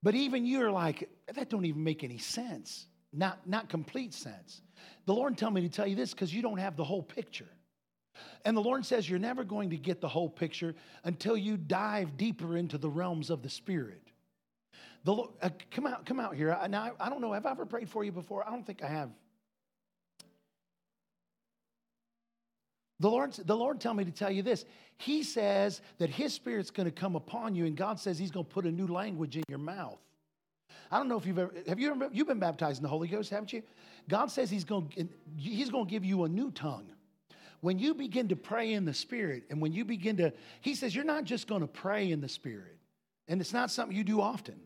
But even you're like, that don't even make any sense. Not, not complete sense. The Lord tell me to tell you this because you don't have the whole picture. And the Lord says you're never going to get the whole picture until you dive deeper into the realms of the Spirit. The Lord, uh, come out, come out here. Now, I don't know. Have I ever prayed for you before? I don't think I have. The Lord, the Lord tell me to tell you this. He says that His Spirit's going to come upon you, and God says He's going to put a new language in your mouth. I don't know if you've ever have you ever you've been baptized in the Holy Ghost, haven't you? God says He's going He's going to give you a new tongue. When you begin to pray in the Spirit, and when you begin to, He says you're not just going to pray in the Spirit, and it's not something you do often.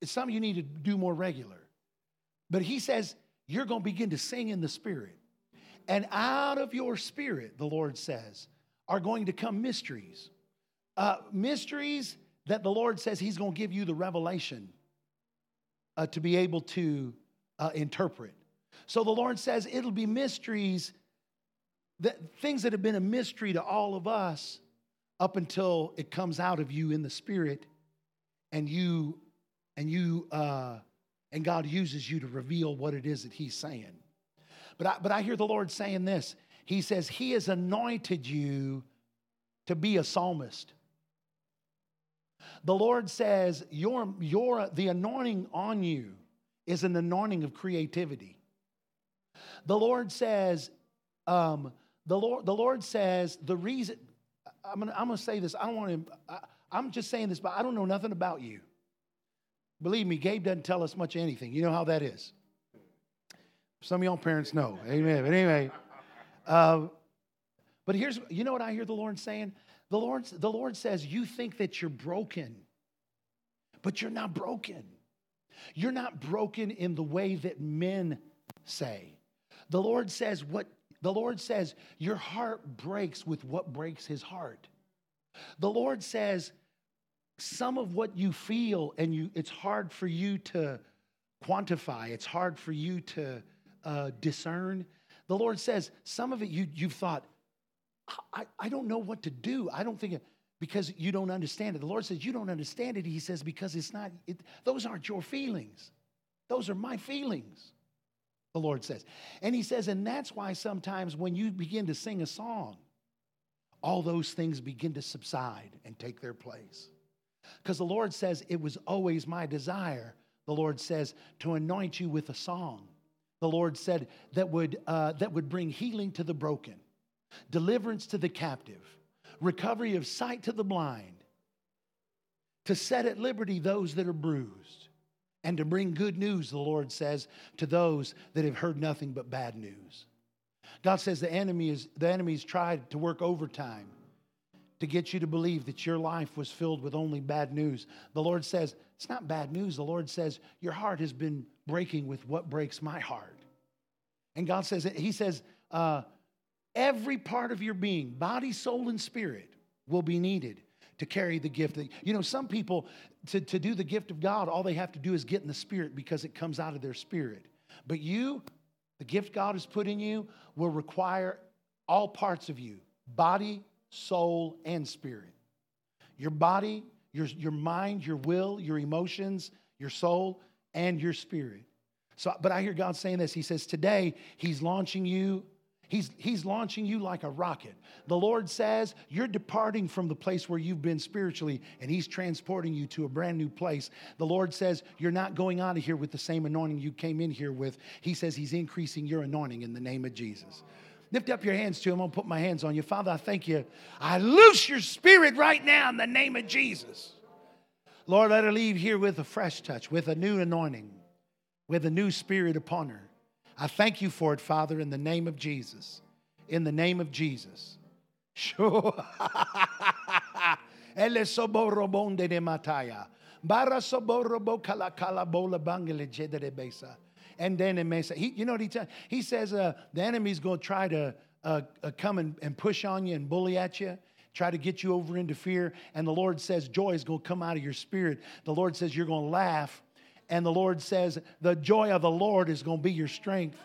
It's something you need to do more regular. But He says you're going to begin to sing in the Spirit. And out of your spirit, the Lord says, are going to come mysteries. Uh, mysteries that the Lord says He's going to give you the revelation uh, to be able to uh, interpret. So the Lord says it'll be mysteries, that, things that have been a mystery to all of us up until it comes out of you in the spirit and you and you uh, and God uses you to reveal what it is that He's saying. But I, but I hear the Lord saying this. He says, He has anointed you to be a psalmist. The Lord says, your, your, the anointing on you is an anointing of creativity. The Lord says, um, the, Lord, the Lord says, the reason, I'm gonna, I'm gonna say this, I don't want to, I, I'm just saying this, but I don't know nothing about you. Believe me, Gabe doesn't tell us much anything. You know how that is. Some of y'all parents know. Amen. But anyway, uh, but here's, you know what I hear the Lord saying? The Lord, the Lord says, You think that you're broken, but you're not broken. You're not broken in the way that men say. The Lord says, What the Lord says, Your heart breaks with what breaks his heart. The Lord says, Some of what you feel, and you, it's hard for you to quantify, it's hard for you to uh, discern. The Lord says, some of it you, you've thought, I, I don't know what to do. I don't think, it, because you don't understand it. The Lord says, You don't understand it. He says, Because it's not, it, those aren't your feelings. Those are my feelings, the Lord says. And He says, And that's why sometimes when you begin to sing a song, all those things begin to subside and take their place. Because the Lord says, It was always my desire, the Lord says, to anoint you with a song the Lord said, that would, uh, that would bring healing to the broken, deliverance to the captive, recovery of sight to the blind, to set at liberty those that are bruised, and to bring good news, the Lord says, to those that have heard nothing but bad news. God says the enemy is the enemy's tried to work overtime to get you to believe that your life was filled with only bad news. The Lord says, it's not bad news. The Lord says, your heart has been breaking with what breaks my heart. And God says, He says, uh, every part of your being, body, soul, and spirit, will be needed to carry the gift. You know, some people, to, to do the gift of God, all they have to do is get in the spirit because it comes out of their spirit. But you, the gift God has put in you, will require all parts of you body, soul, and spirit. Your body, your, your mind, your will, your emotions, your soul, and your spirit. So, but I hear God saying this. He says, Today, He's launching you He's, he's launching you like a rocket. The Lord says you're departing from the place where you've been spiritually, and He's transporting you to a brand new place. The Lord says you're not going out of here with the same anointing you came in here with. He says He's increasing your anointing in the name of Jesus. Lift up your hands to Him. To put my hands on you. Father, I thank you. I loose your spirit right now in the name of Jesus. Lord, let her leave here with a fresh touch, with a new anointing, with a new spirit upon her. I thank you for it, Father, in the name of Jesus. In the name of Jesus. Sure. [LAUGHS] And then in Mesa, he, you know what he tells? He says uh, the enemy's going to try to uh, uh, come and, and push on you and bully at you try to get you over into fear. And the Lord says joy is going to come out of your spirit. The Lord says you're going to laugh and the Lord says, the joy of the Lord is going to be your strength.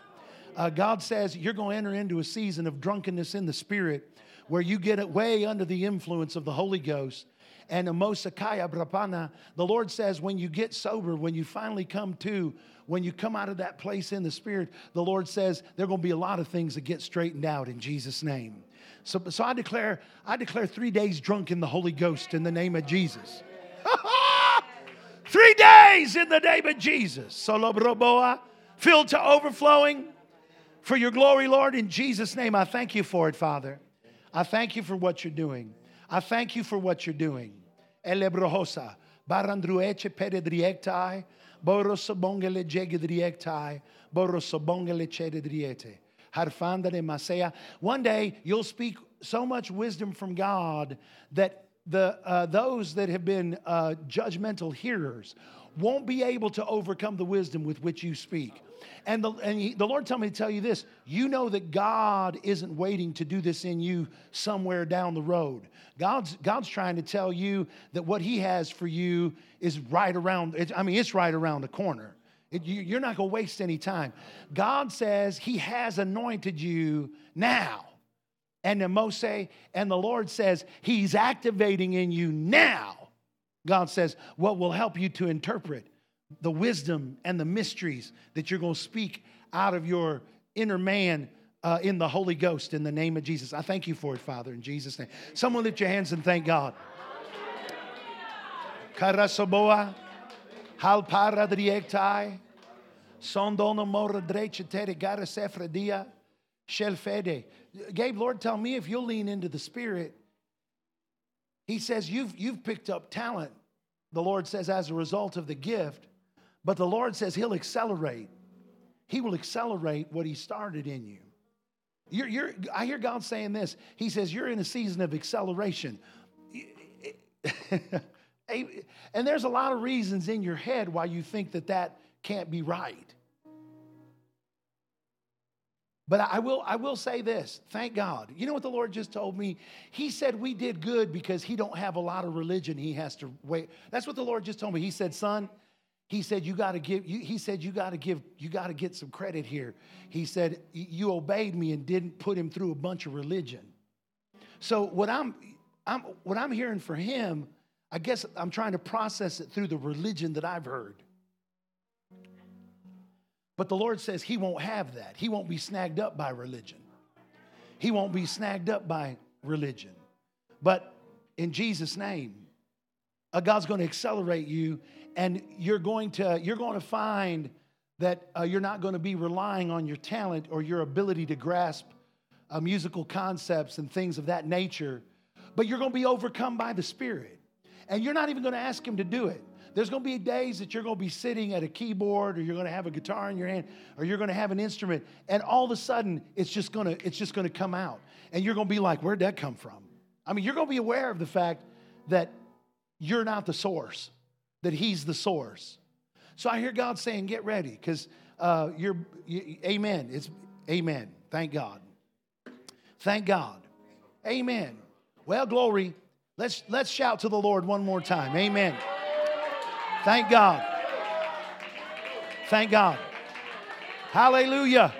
Uh, God says you're going to enter into a season of drunkenness in the spirit where you get way under the influence of the Holy Ghost. And a Mosakaya Brapana, the Lord says, when you get sober, when you finally come to, when you come out of that place in the spirit, the Lord says there are going to be a lot of things that get straightened out in Jesus' name. So, so I declare, I declare three days drunk in the Holy Ghost in the name of Jesus. [LAUGHS] Three days in the name of Jesus. Solobroboa, filled to overflowing for your glory, Lord. In Jesus' name, I thank you for it, Father. I thank you for what you're doing. I thank you for what you're doing. Elebrohosa, barandrueche peredriectai, borosobongele jegedriectai, borosobongele chededriete. Harfanda de masea. One day you'll speak so much wisdom from God that the, uh, those that have been uh, judgmental hearers won't be able to overcome the wisdom with which you speak. And, the, and he, the Lord told me to tell you this you know that God isn't waiting to do this in you somewhere down the road. God's, God's trying to tell you that what He has for you is right around, I mean, it's right around the corner. It, you, you're not going to waste any time. God says He has anointed you now and the Mose, and the Lord says, He's activating in you now. God says, what will help you to interpret the wisdom and the mysteries that you're going to speak out of your inner man uh, in the Holy Ghost in the name of Jesus. I thank you for it, Father, in Jesus' name. Someone lift your hands and thank God. Karasoboa, halpara driektai, sondono mora drechetere gara sefredia, shelfede. Gabe, Lord, tell me if you'll lean into the Spirit. He says, you've, you've picked up talent, the Lord says, as a result of the gift, but the Lord says He'll accelerate. He will accelerate what He started in you. You're, you're, I hear God saying this. He says, You're in a season of acceleration. [LAUGHS] and there's a lot of reasons in your head why you think that that can't be right. But I will, I will say this, thank God. You know what the Lord just told me? He said we did good because he don't have a lot of religion he has to wait. That's what the Lord just told me. He said, son, he said you got to give you, he said you got to give you got to get some credit here he said you obeyed me and didn't put him through a bunch of religion so what i'm i'm what i'm hearing for him i guess i'm trying to process it through the religion that i've heard but the Lord says He won't have that. He won't be snagged up by religion. He won't be snagged up by religion. But in Jesus' name, uh, God's going to accelerate you, and you're going to you're going to find that uh, you're not going to be relying on your talent or your ability to grasp uh, musical concepts and things of that nature, but you're going to be overcome by the Spirit. And you're not even going to ask him to do it. There's going to be days that you're going to be sitting at a keyboard or you're going to have a guitar in your hand or you're going to have an instrument and all of a sudden it's just going to it's just going to come out. And you're going to be like, "Where'd that come from?" I mean, you're going to be aware of the fact that you're not the source, that he's the source. So I hear God saying, "Get ready because uh, you're you, amen. It's amen. Thank God. Thank God. Amen. Well, glory. Let's let's shout to the Lord one more time. Amen. Thank God. Thank God. Hallelujah.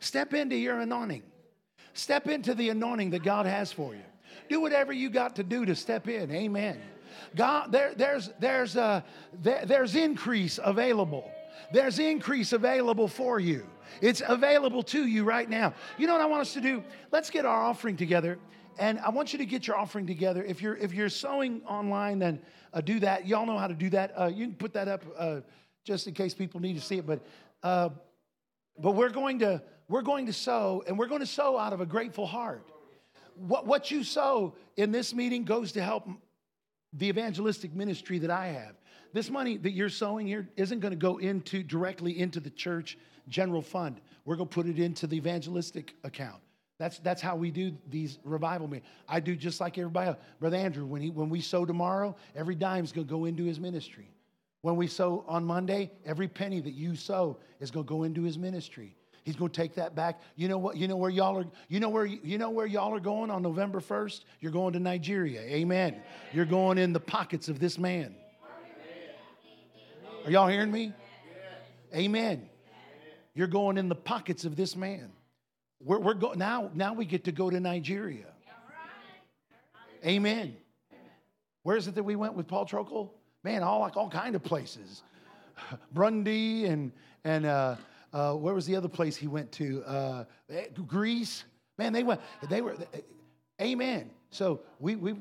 Step into your anointing. Step into the anointing that God has for you. Do whatever you got to do to step in. Amen. God, there, there's, there's, uh, there, there's increase available. There's increase available for you. It's available to you right now. You know what I want us to do? Let's get our offering together. And I want you to get your offering together. If you're if you're sowing online, then uh, do that. Y'all know how to do that. Uh, you can put that up uh, just in case people need to see it. But uh, but we're going to we're going to sow, and we're going to sow out of a grateful heart. What what you sow in this meeting goes to help the evangelistic ministry that I have. This money that you're sowing here isn't going to go into directly into the church general fund. We're going to put it into the evangelistic account. That's, that's how we do these revival meetings. I do just like everybody else. Brother Andrew, when, he, when we sow tomorrow, every dime's going to go into his ministry. When we sow on Monday, every penny that you sow is going to go into his ministry. He's going to take that back. You know what? You know where y'all are. You know where you know where y'all are going on November first. You're going to Nigeria. Amen. You're going in the pockets of this man. Are y'all hearing me? Amen. You're going in the pockets of this man. We're, we're going now. Now we get to go to Nigeria. Amen. Where is it that we went with Paul Trokel? Man, all like all kind of places, Burundi and and uh, uh, where was the other place he went to? Uh, eh, Greece. Man, they went. They were. Amen. So we we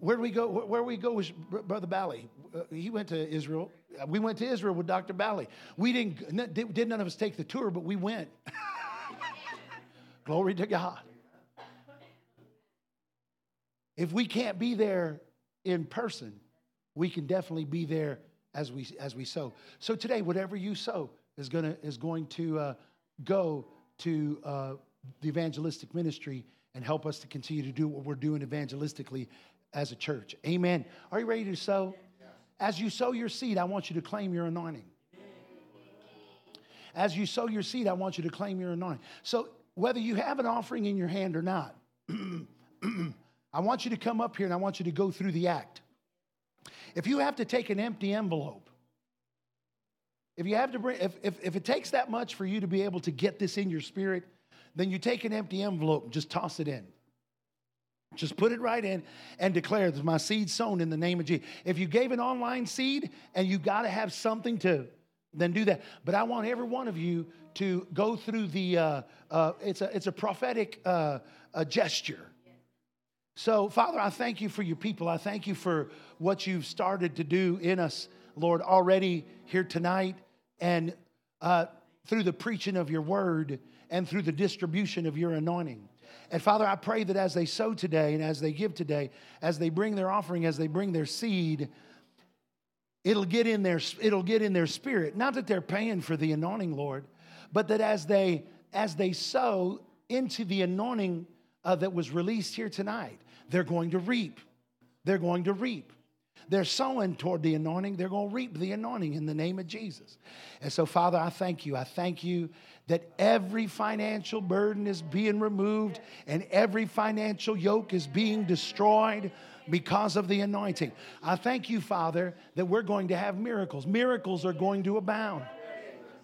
where do we go? Where we go with Brother Bally? Uh, he went to Israel. We went to Israel with Dr. Bally. We didn't. Did none of us take the tour, but we went. [LAUGHS] Glory to God. If we can't be there in person, we can definitely be there as we as we sow. So today, whatever you sow, is, gonna, is going to uh, go to uh, the evangelistic ministry and help us to continue to do what we're doing evangelistically as a church. Amen. Are you ready to sow? As you sow your seed, I want you to claim your anointing. As you sow your seed, I want you to claim your anointing. So, whether you have an offering in your hand or not, [CLEARS THROAT] I want you to come up here and I want you to go through the act. If you have to take an empty envelope if you have to bring, if, if, if it takes that much for you to be able to get this in your spirit, then you take an empty envelope and just toss it in. Just put it right in and declare that my seed sown in the name of Jesus. If you gave an online seed and you got to have something to, then do that. But I want every one of you to go through the, uh, uh, it's, a, it's a prophetic uh, a gesture. So, Father, I thank you for your people. I thank you for what you've started to do in us Lord, already here tonight and uh, through the preaching of your word and through the distribution of your anointing. And Father, I pray that as they sow today and as they give today, as they bring their offering, as they bring their seed, it'll get in their it'll get in their spirit. Not that they're paying for the anointing, Lord, but that as they as they sow into the anointing uh, that was released here tonight, they're going to reap. They're going to reap. They're sowing toward the anointing. They're going to reap the anointing in the name of Jesus. And so, Father, I thank you. I thank you that every financial burden is being removed and every financial yoke is being destroyed because of the anointing. I thank you, Father, that we're going to have miracles. Miracles are going to abound.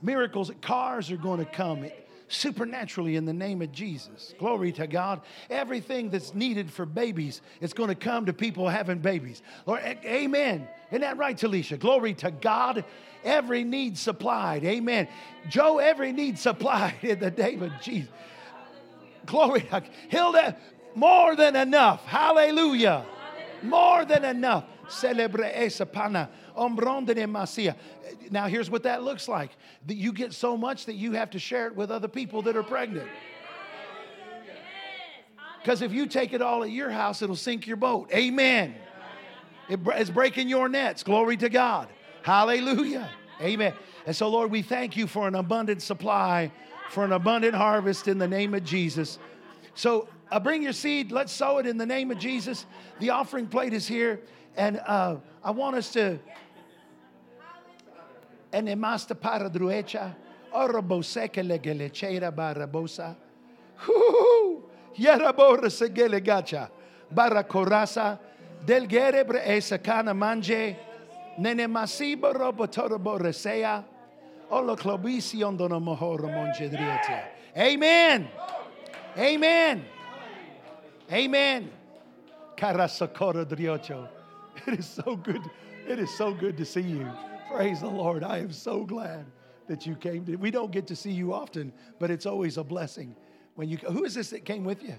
Miracles, cars are going to come supernaturally in the name of Jesus. Glory to God. Everything that's needed for babies is going to come to people having babies. Lord, amen. Isn't that right, Talisha? Glory to God. Every need supplied. Amen. Joe, every need supplied in the name of Jesus. Glory. Hilda, more than enough. Hallelujah. More than enough. Celebre esa pana. Now, here's what that looks like that you get so much that you have to share it with other people that are pregnant. Because if you take it all at your house, it'll sink your boat. Amen. It's breaking your nets. Glory to God. Hallelujah. Amen. And so, Lord, we thank you for an abundant supply, for an abundant harvest in the name of Jesus. So, uh, bring your seed. Let's sow it in the name of Jesus. The offering plate is here. And uh, I want us to. And emasta para druecha, oraboseke legelechera barabosa. Yarabora segele gacha, barakorasa, del gerebre esa kana manje, nene masiba robotorabo resea, olo clobisi ondono mohoro monjedriete. Amen. Amen. Amen. Karasakora driocho. It is so good. It is so good to see you. Praise the Lord. I am so glad that you came. To, we don't get to see you often, but it's always a blessing when you. Who is this that came with you?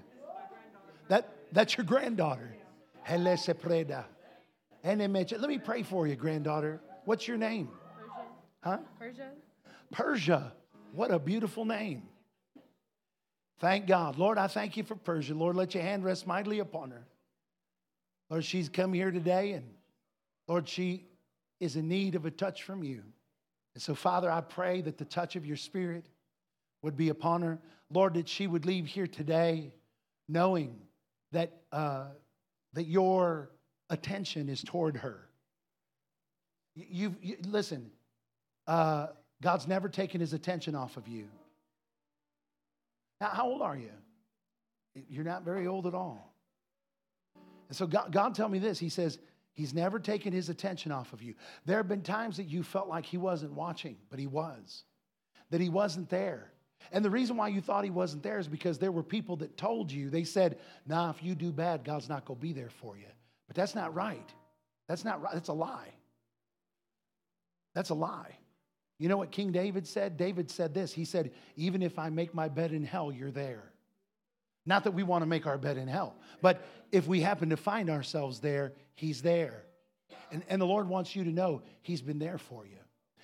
That that's your granddaughter. Let me pray for you, granddaughter. What's your name? Persia. Huh? Persia. Persia. What a beautiful name. Thank God. Lord, I thank you for Persia. Lord, let your hand rest mightily upon her. Lord, she's come here today, and Lord, she is in need of a touch from you. And so, Father, I pray that the touch of your Spirit would be upon her. Lord, that she would leave here today knowing that, uh, that your attention is toward her. You've, you, listen, uh, God's never taken his attention off of you. Now, how old are you? You're not very old at all. And so God, God tell me this. He says, He's never taken his attention off of you. There have been times that you felt like he wasn't watching, but he was, that he wasn't there. And the reason why you thought he wasn't there is because there were people that told you, they said, nah, if you do bad, God's not going to be there for you. But that's not right. That's not right. That's a lie. That's a lie. You know what King David said? David said this. He said, Even if I make my bed in hell, you're there. Not that we want to make our bed in hell, but if we happen to find ourselves there, He's there. And, and the Lord wants you to know He's been there for you.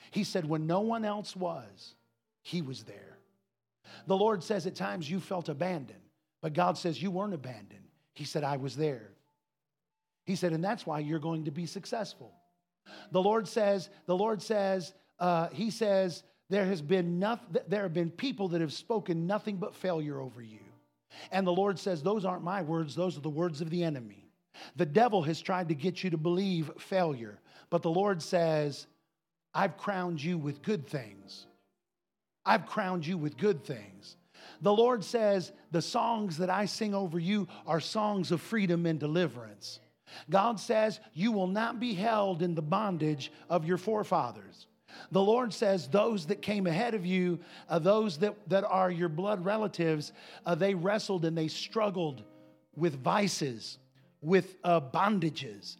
He said, When no one else was, He was there. The Lord says at times you felt abandoned, but God says you weren't abandoned. He said, I was there. He said, and that's why you're going to be successful. The Lord says, the Lord says, uh, He says, there has been nothing, there have been people that have spoken nothing but failure over you. And the Lord says, Those aren't my words, those are the words of the enemy. The devil has tried to get you to believe failure, but the Lord says, I've crowned you with good things. I've crowned you with good things. The Lord says, The songs that I sing over you are songs of freedom and deliverance. God says, You will not be held in the bondage of your forefathers. The Lord says, Those that came ahead of you, uh, those that, that are your blood relatives, uh, they wrestled and they struggled with vices, with uh, bondages.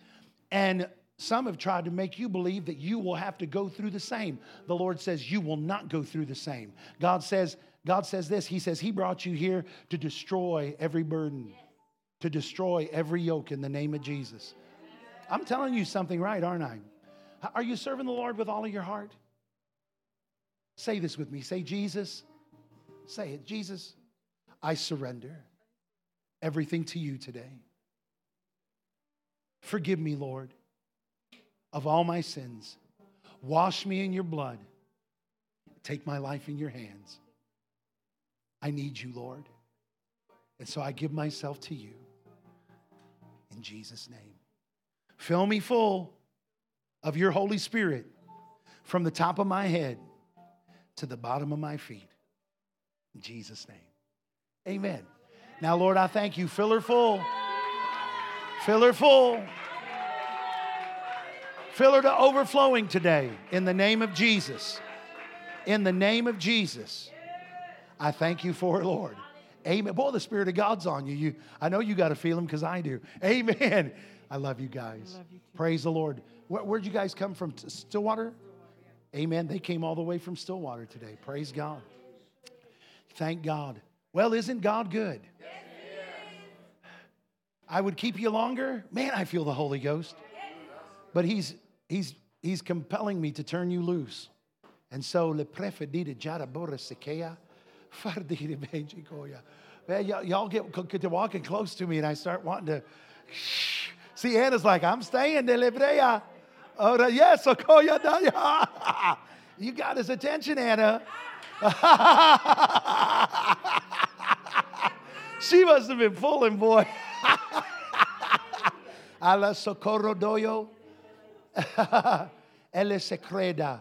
And some have tried to make you believe that you will have to go through the same. The Lord says, You will not go through the same. God says, God says this He says, He brought you here to destroy every burden, to destroy every yoke in the name of Jesus. I'm telling you something right, aren't I? Are you serving the Lord with all of your heart? Say this with me. Say, Jesus. Say it. Jesus, I surrender everything to you today. Forgive me, Lord, of all my sins. Wash me in your blood. Take my life in your hands. I need you, Lord. And so I give myself to you in Jesus' name. Fill me full of your Holy Spirit from the top of my head to the bottom of my feet. In Jesus' name. Amen. Now, Lord, I thank you. Fill her full. Fill her full. Fill her to overflowing today in the name of Jesus. In the name of Jesus. I thank you for it, Lord. Amen. Boy, the Spirit of God's on you. you I know you got to feel Him because I do. Amen. I love you guys. Love you Praise the Lord. Where, would you guys come from? Stillwater? Amen. They came all the way from Stillwater today. Praise God. Thank God. Well, isn't God good? I would keep you longer. Man, I feel the Holy Ghost. But he's he's He's compelling me to turn you loose. And so, le prefedite jarabora sekea, [LAUGHS] fardire benjikoya. Man, y'all, y'all get, get to walking close to me, and I start wanting to. Shh. [LAUGHS] See, Anna's like, I'm staying, delibrea. Oh, yes, okoya daya. [LAUGHS] You got his attention, Anna. [LAUGHS] she must have been pulling, boy. [LAUGHS] Alla socorro doyo. Ele se creda.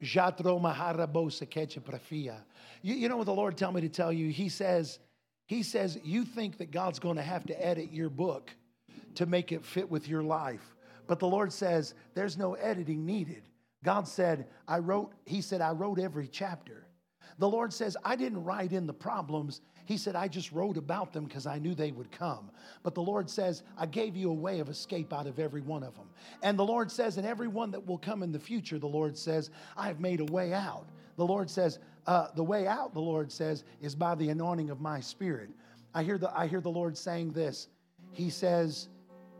Jatro maharabo se keche prafia. You know what the Lord tell me to tell you? He says, He says, you think that God's going to have to edit your book to make it fit with your life. But the Lord says, there's no editing needed. God said, I wrote, He said, I wrote every chapter. The Lord says, I didn't write in the problems. He said, I just wrote about them because I knew they would come. But the Lord says, I gave you a way of escape out of every one of them. And the Lord says, and every one that will come in the future, the Lord says, I have made a way out. The Lord says, uh, the way out, the Lord says, is by the anointing of my spirit. I hear the, I hear the Lord saying this. He says,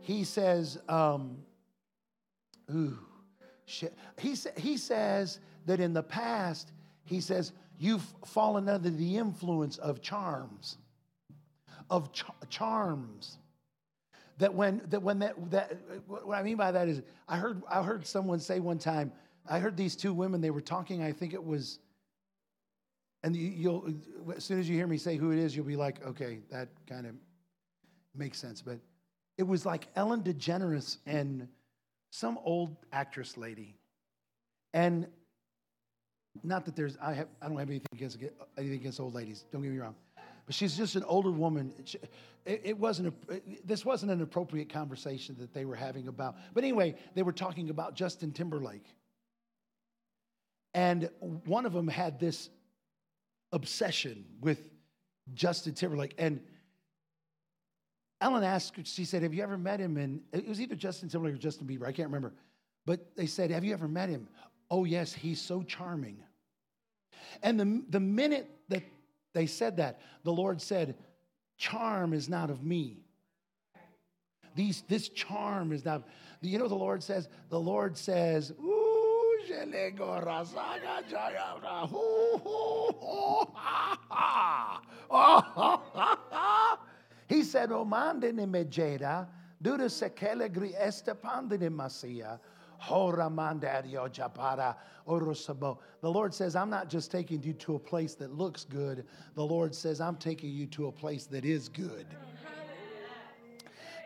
He says, um, ooh, shit. He, sa- he says that in the past, He says, you've fallen under the influence of charms, of ch- charms. That when that when that that what I mean by that is I heard I heard someone say one time I heard these two women they were talking I think it was and you, will as soon as you hear me say who it is you'll be like okay that kind of makes sense but it was like Ellen DeGeneres and some old actress lady and not that there's, I, have, I don't have anything against, anything against old ladies, don't get me wrong. But she's just an older woman. It, it wasn't a, this wasn't an appropriate conversation that they were having about. But anyway, they were talking about Justin Timberlake. And one of them had this obsession with Justin Timberlake. And Ellen asked, she said, Have you ever met him? And it was either Justin Timberlake or Justin Bieber, I can't remember. But they said, Have you ever met him? Oh, yes, he's so charming. And the, the minute that they said that, the Lord said, Charm is not of me. These, this charm is not, you know the Lord says? The Lord says, He said, Omande ne mejeda, dura sekele gri estepande ne masia, the Lord says, I'm not just taking you to a place that looks good. The Lord says, I'm taking you to a place that is good.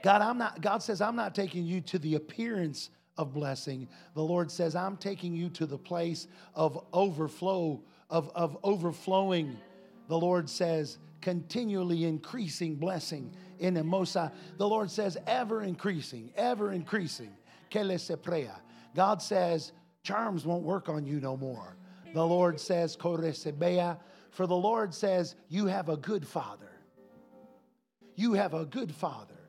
God, I'm not, God says, I'm not taking you to the appearance of blessing. The Lord says, I'm taking you to the place of overflow, of, of overflowing. The Lord says, continually increasing blessing in Emosa. The Lord says, ever increasing, ever increasing prea. God says, charms won't work on you no more. The Lord says, for the Lord says, you have a good father. You have a good father,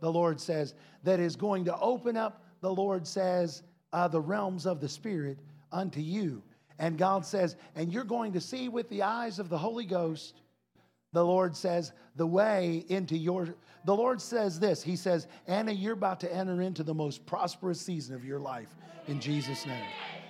the Lord says, that is going to open up, the Lord says, uh, the realms of the Spirit unto you. And God says, and you're going to see with the eyes of the Holy Ghost, the Lord says, the way into your the Lord says this He says, Anna, you're about to enter into the most prosperous season of your life in Jesus' name.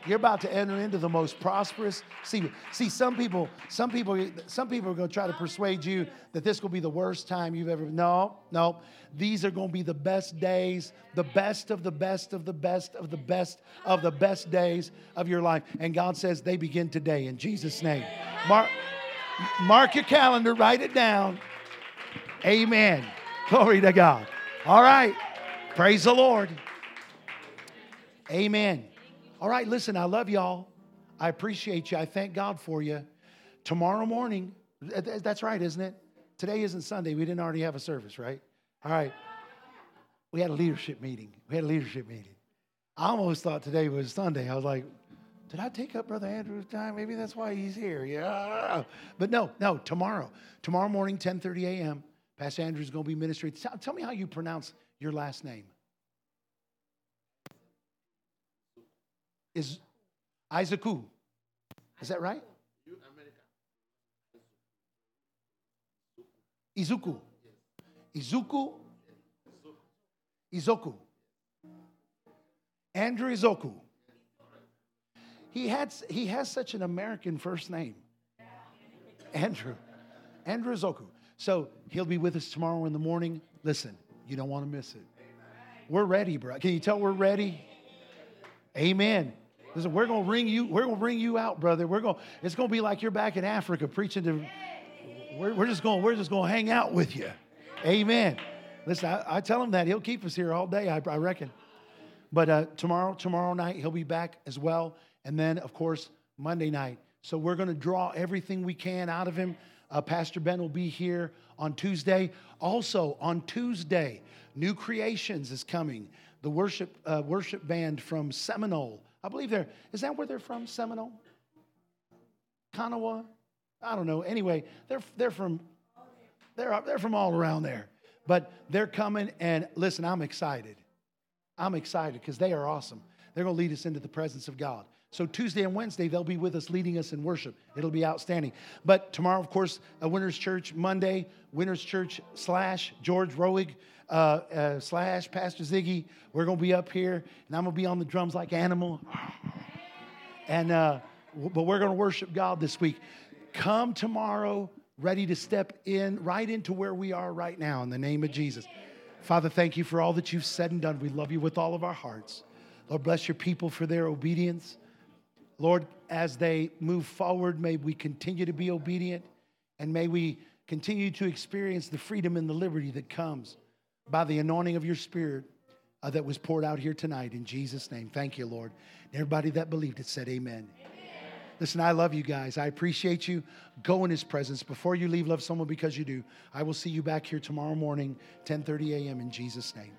You're about to enter into the most prosperous. See, see, some people, some people, some people are going to try to persuade you that this will be the worst time you've ever. No, no. These are going to be the best days, the best of the best of the best of the best of the best days of your life. And God says they begin today in Jesus' name. Mark, mark your calendar, write it down. Amen. Glory to God. All right. Praise the Lord. Amen. All right, listen, I love y'all. I appreciate you. I thank God for you. Tomorrow morning, that's right, isn't it? Today isn't Sunday. We didn't already have a service, right? All right. We had a leadership meeting. We had a leadership meeting. I almost thought today was Sunday. I was like, did I take up Brother Andrew's time? Maybe that's why he's here. Yeah. But no, no, tomorrow. Tomorrow morning, 10:30 a.m. Pastor Andrew's going to be ministering. Tell, me how you pronounce your last name. Is Isaacu. Is that right? Izuku. Izuku. Izoku. Andrew Izoku. He, had, he has such an American first name Andrew. Andrew Zoku. So he'll be with us tomorrow in the morning. Listen, you don't want to miss it. We're ready, bro. Can you tell we're ready? Amen. Listen, we're gonna ring you. We're gonna bring you out, brother. We're gonna. It's gonna be like you're back in Africa preaching to. We're, we're just going. We're just gonna hang out with you. Amen. Listen, I, I, tell him that he'll keep us here all day. I, I reckon. But uh, tomorrow, tomorrow night he'll be back as well, and then of course Monday night. So we're gonna draw everything we can out of him. Uh, Pastor Ben will be here on Tuesday. Also on Tuesday, New Creations is coming. The worship uh, worship band from Seminole. I believe they're. Is that where they're from? Seminole, Konawa. I don't know. Anyway, they're they're from they're they're from all around there. But they're coming, and listen, I'm excited. I'm excited because they are awesome. They're going to lead us into the presence of God. So Tuesday and Wednesday, they'll be with us leading us in worship. It'll be outstanding. But tomorrow, of course, a Winners Church Monday, Winners Church slash George Roig uh, uh, slash Pastor Ziggy. We're going to be up here, and I'm going to be on the drums like animal. And uh, but we're going to worship God this week. Come tomorrow, ready to step in right into where we are right now in the name of Jesus. Father, thank you for all that you've said and done. We love you with all of our hearts. Lord, bless your people for their obedience. Lord, as they move forward, may we continue to be obedient and may we continue to experience the freedom and the liberty that comes by the anointing of your spirit uh, that was poured out here tonight in Jesus' name. Thank you, Lord. And everybody that believed it said, Amen. Listen, I love you guys. I appreciate you. Go in his presence. Before you leave, love someone because you do. I will see you back here tomorrow morning, 10:30 a.m. in Jesus' name.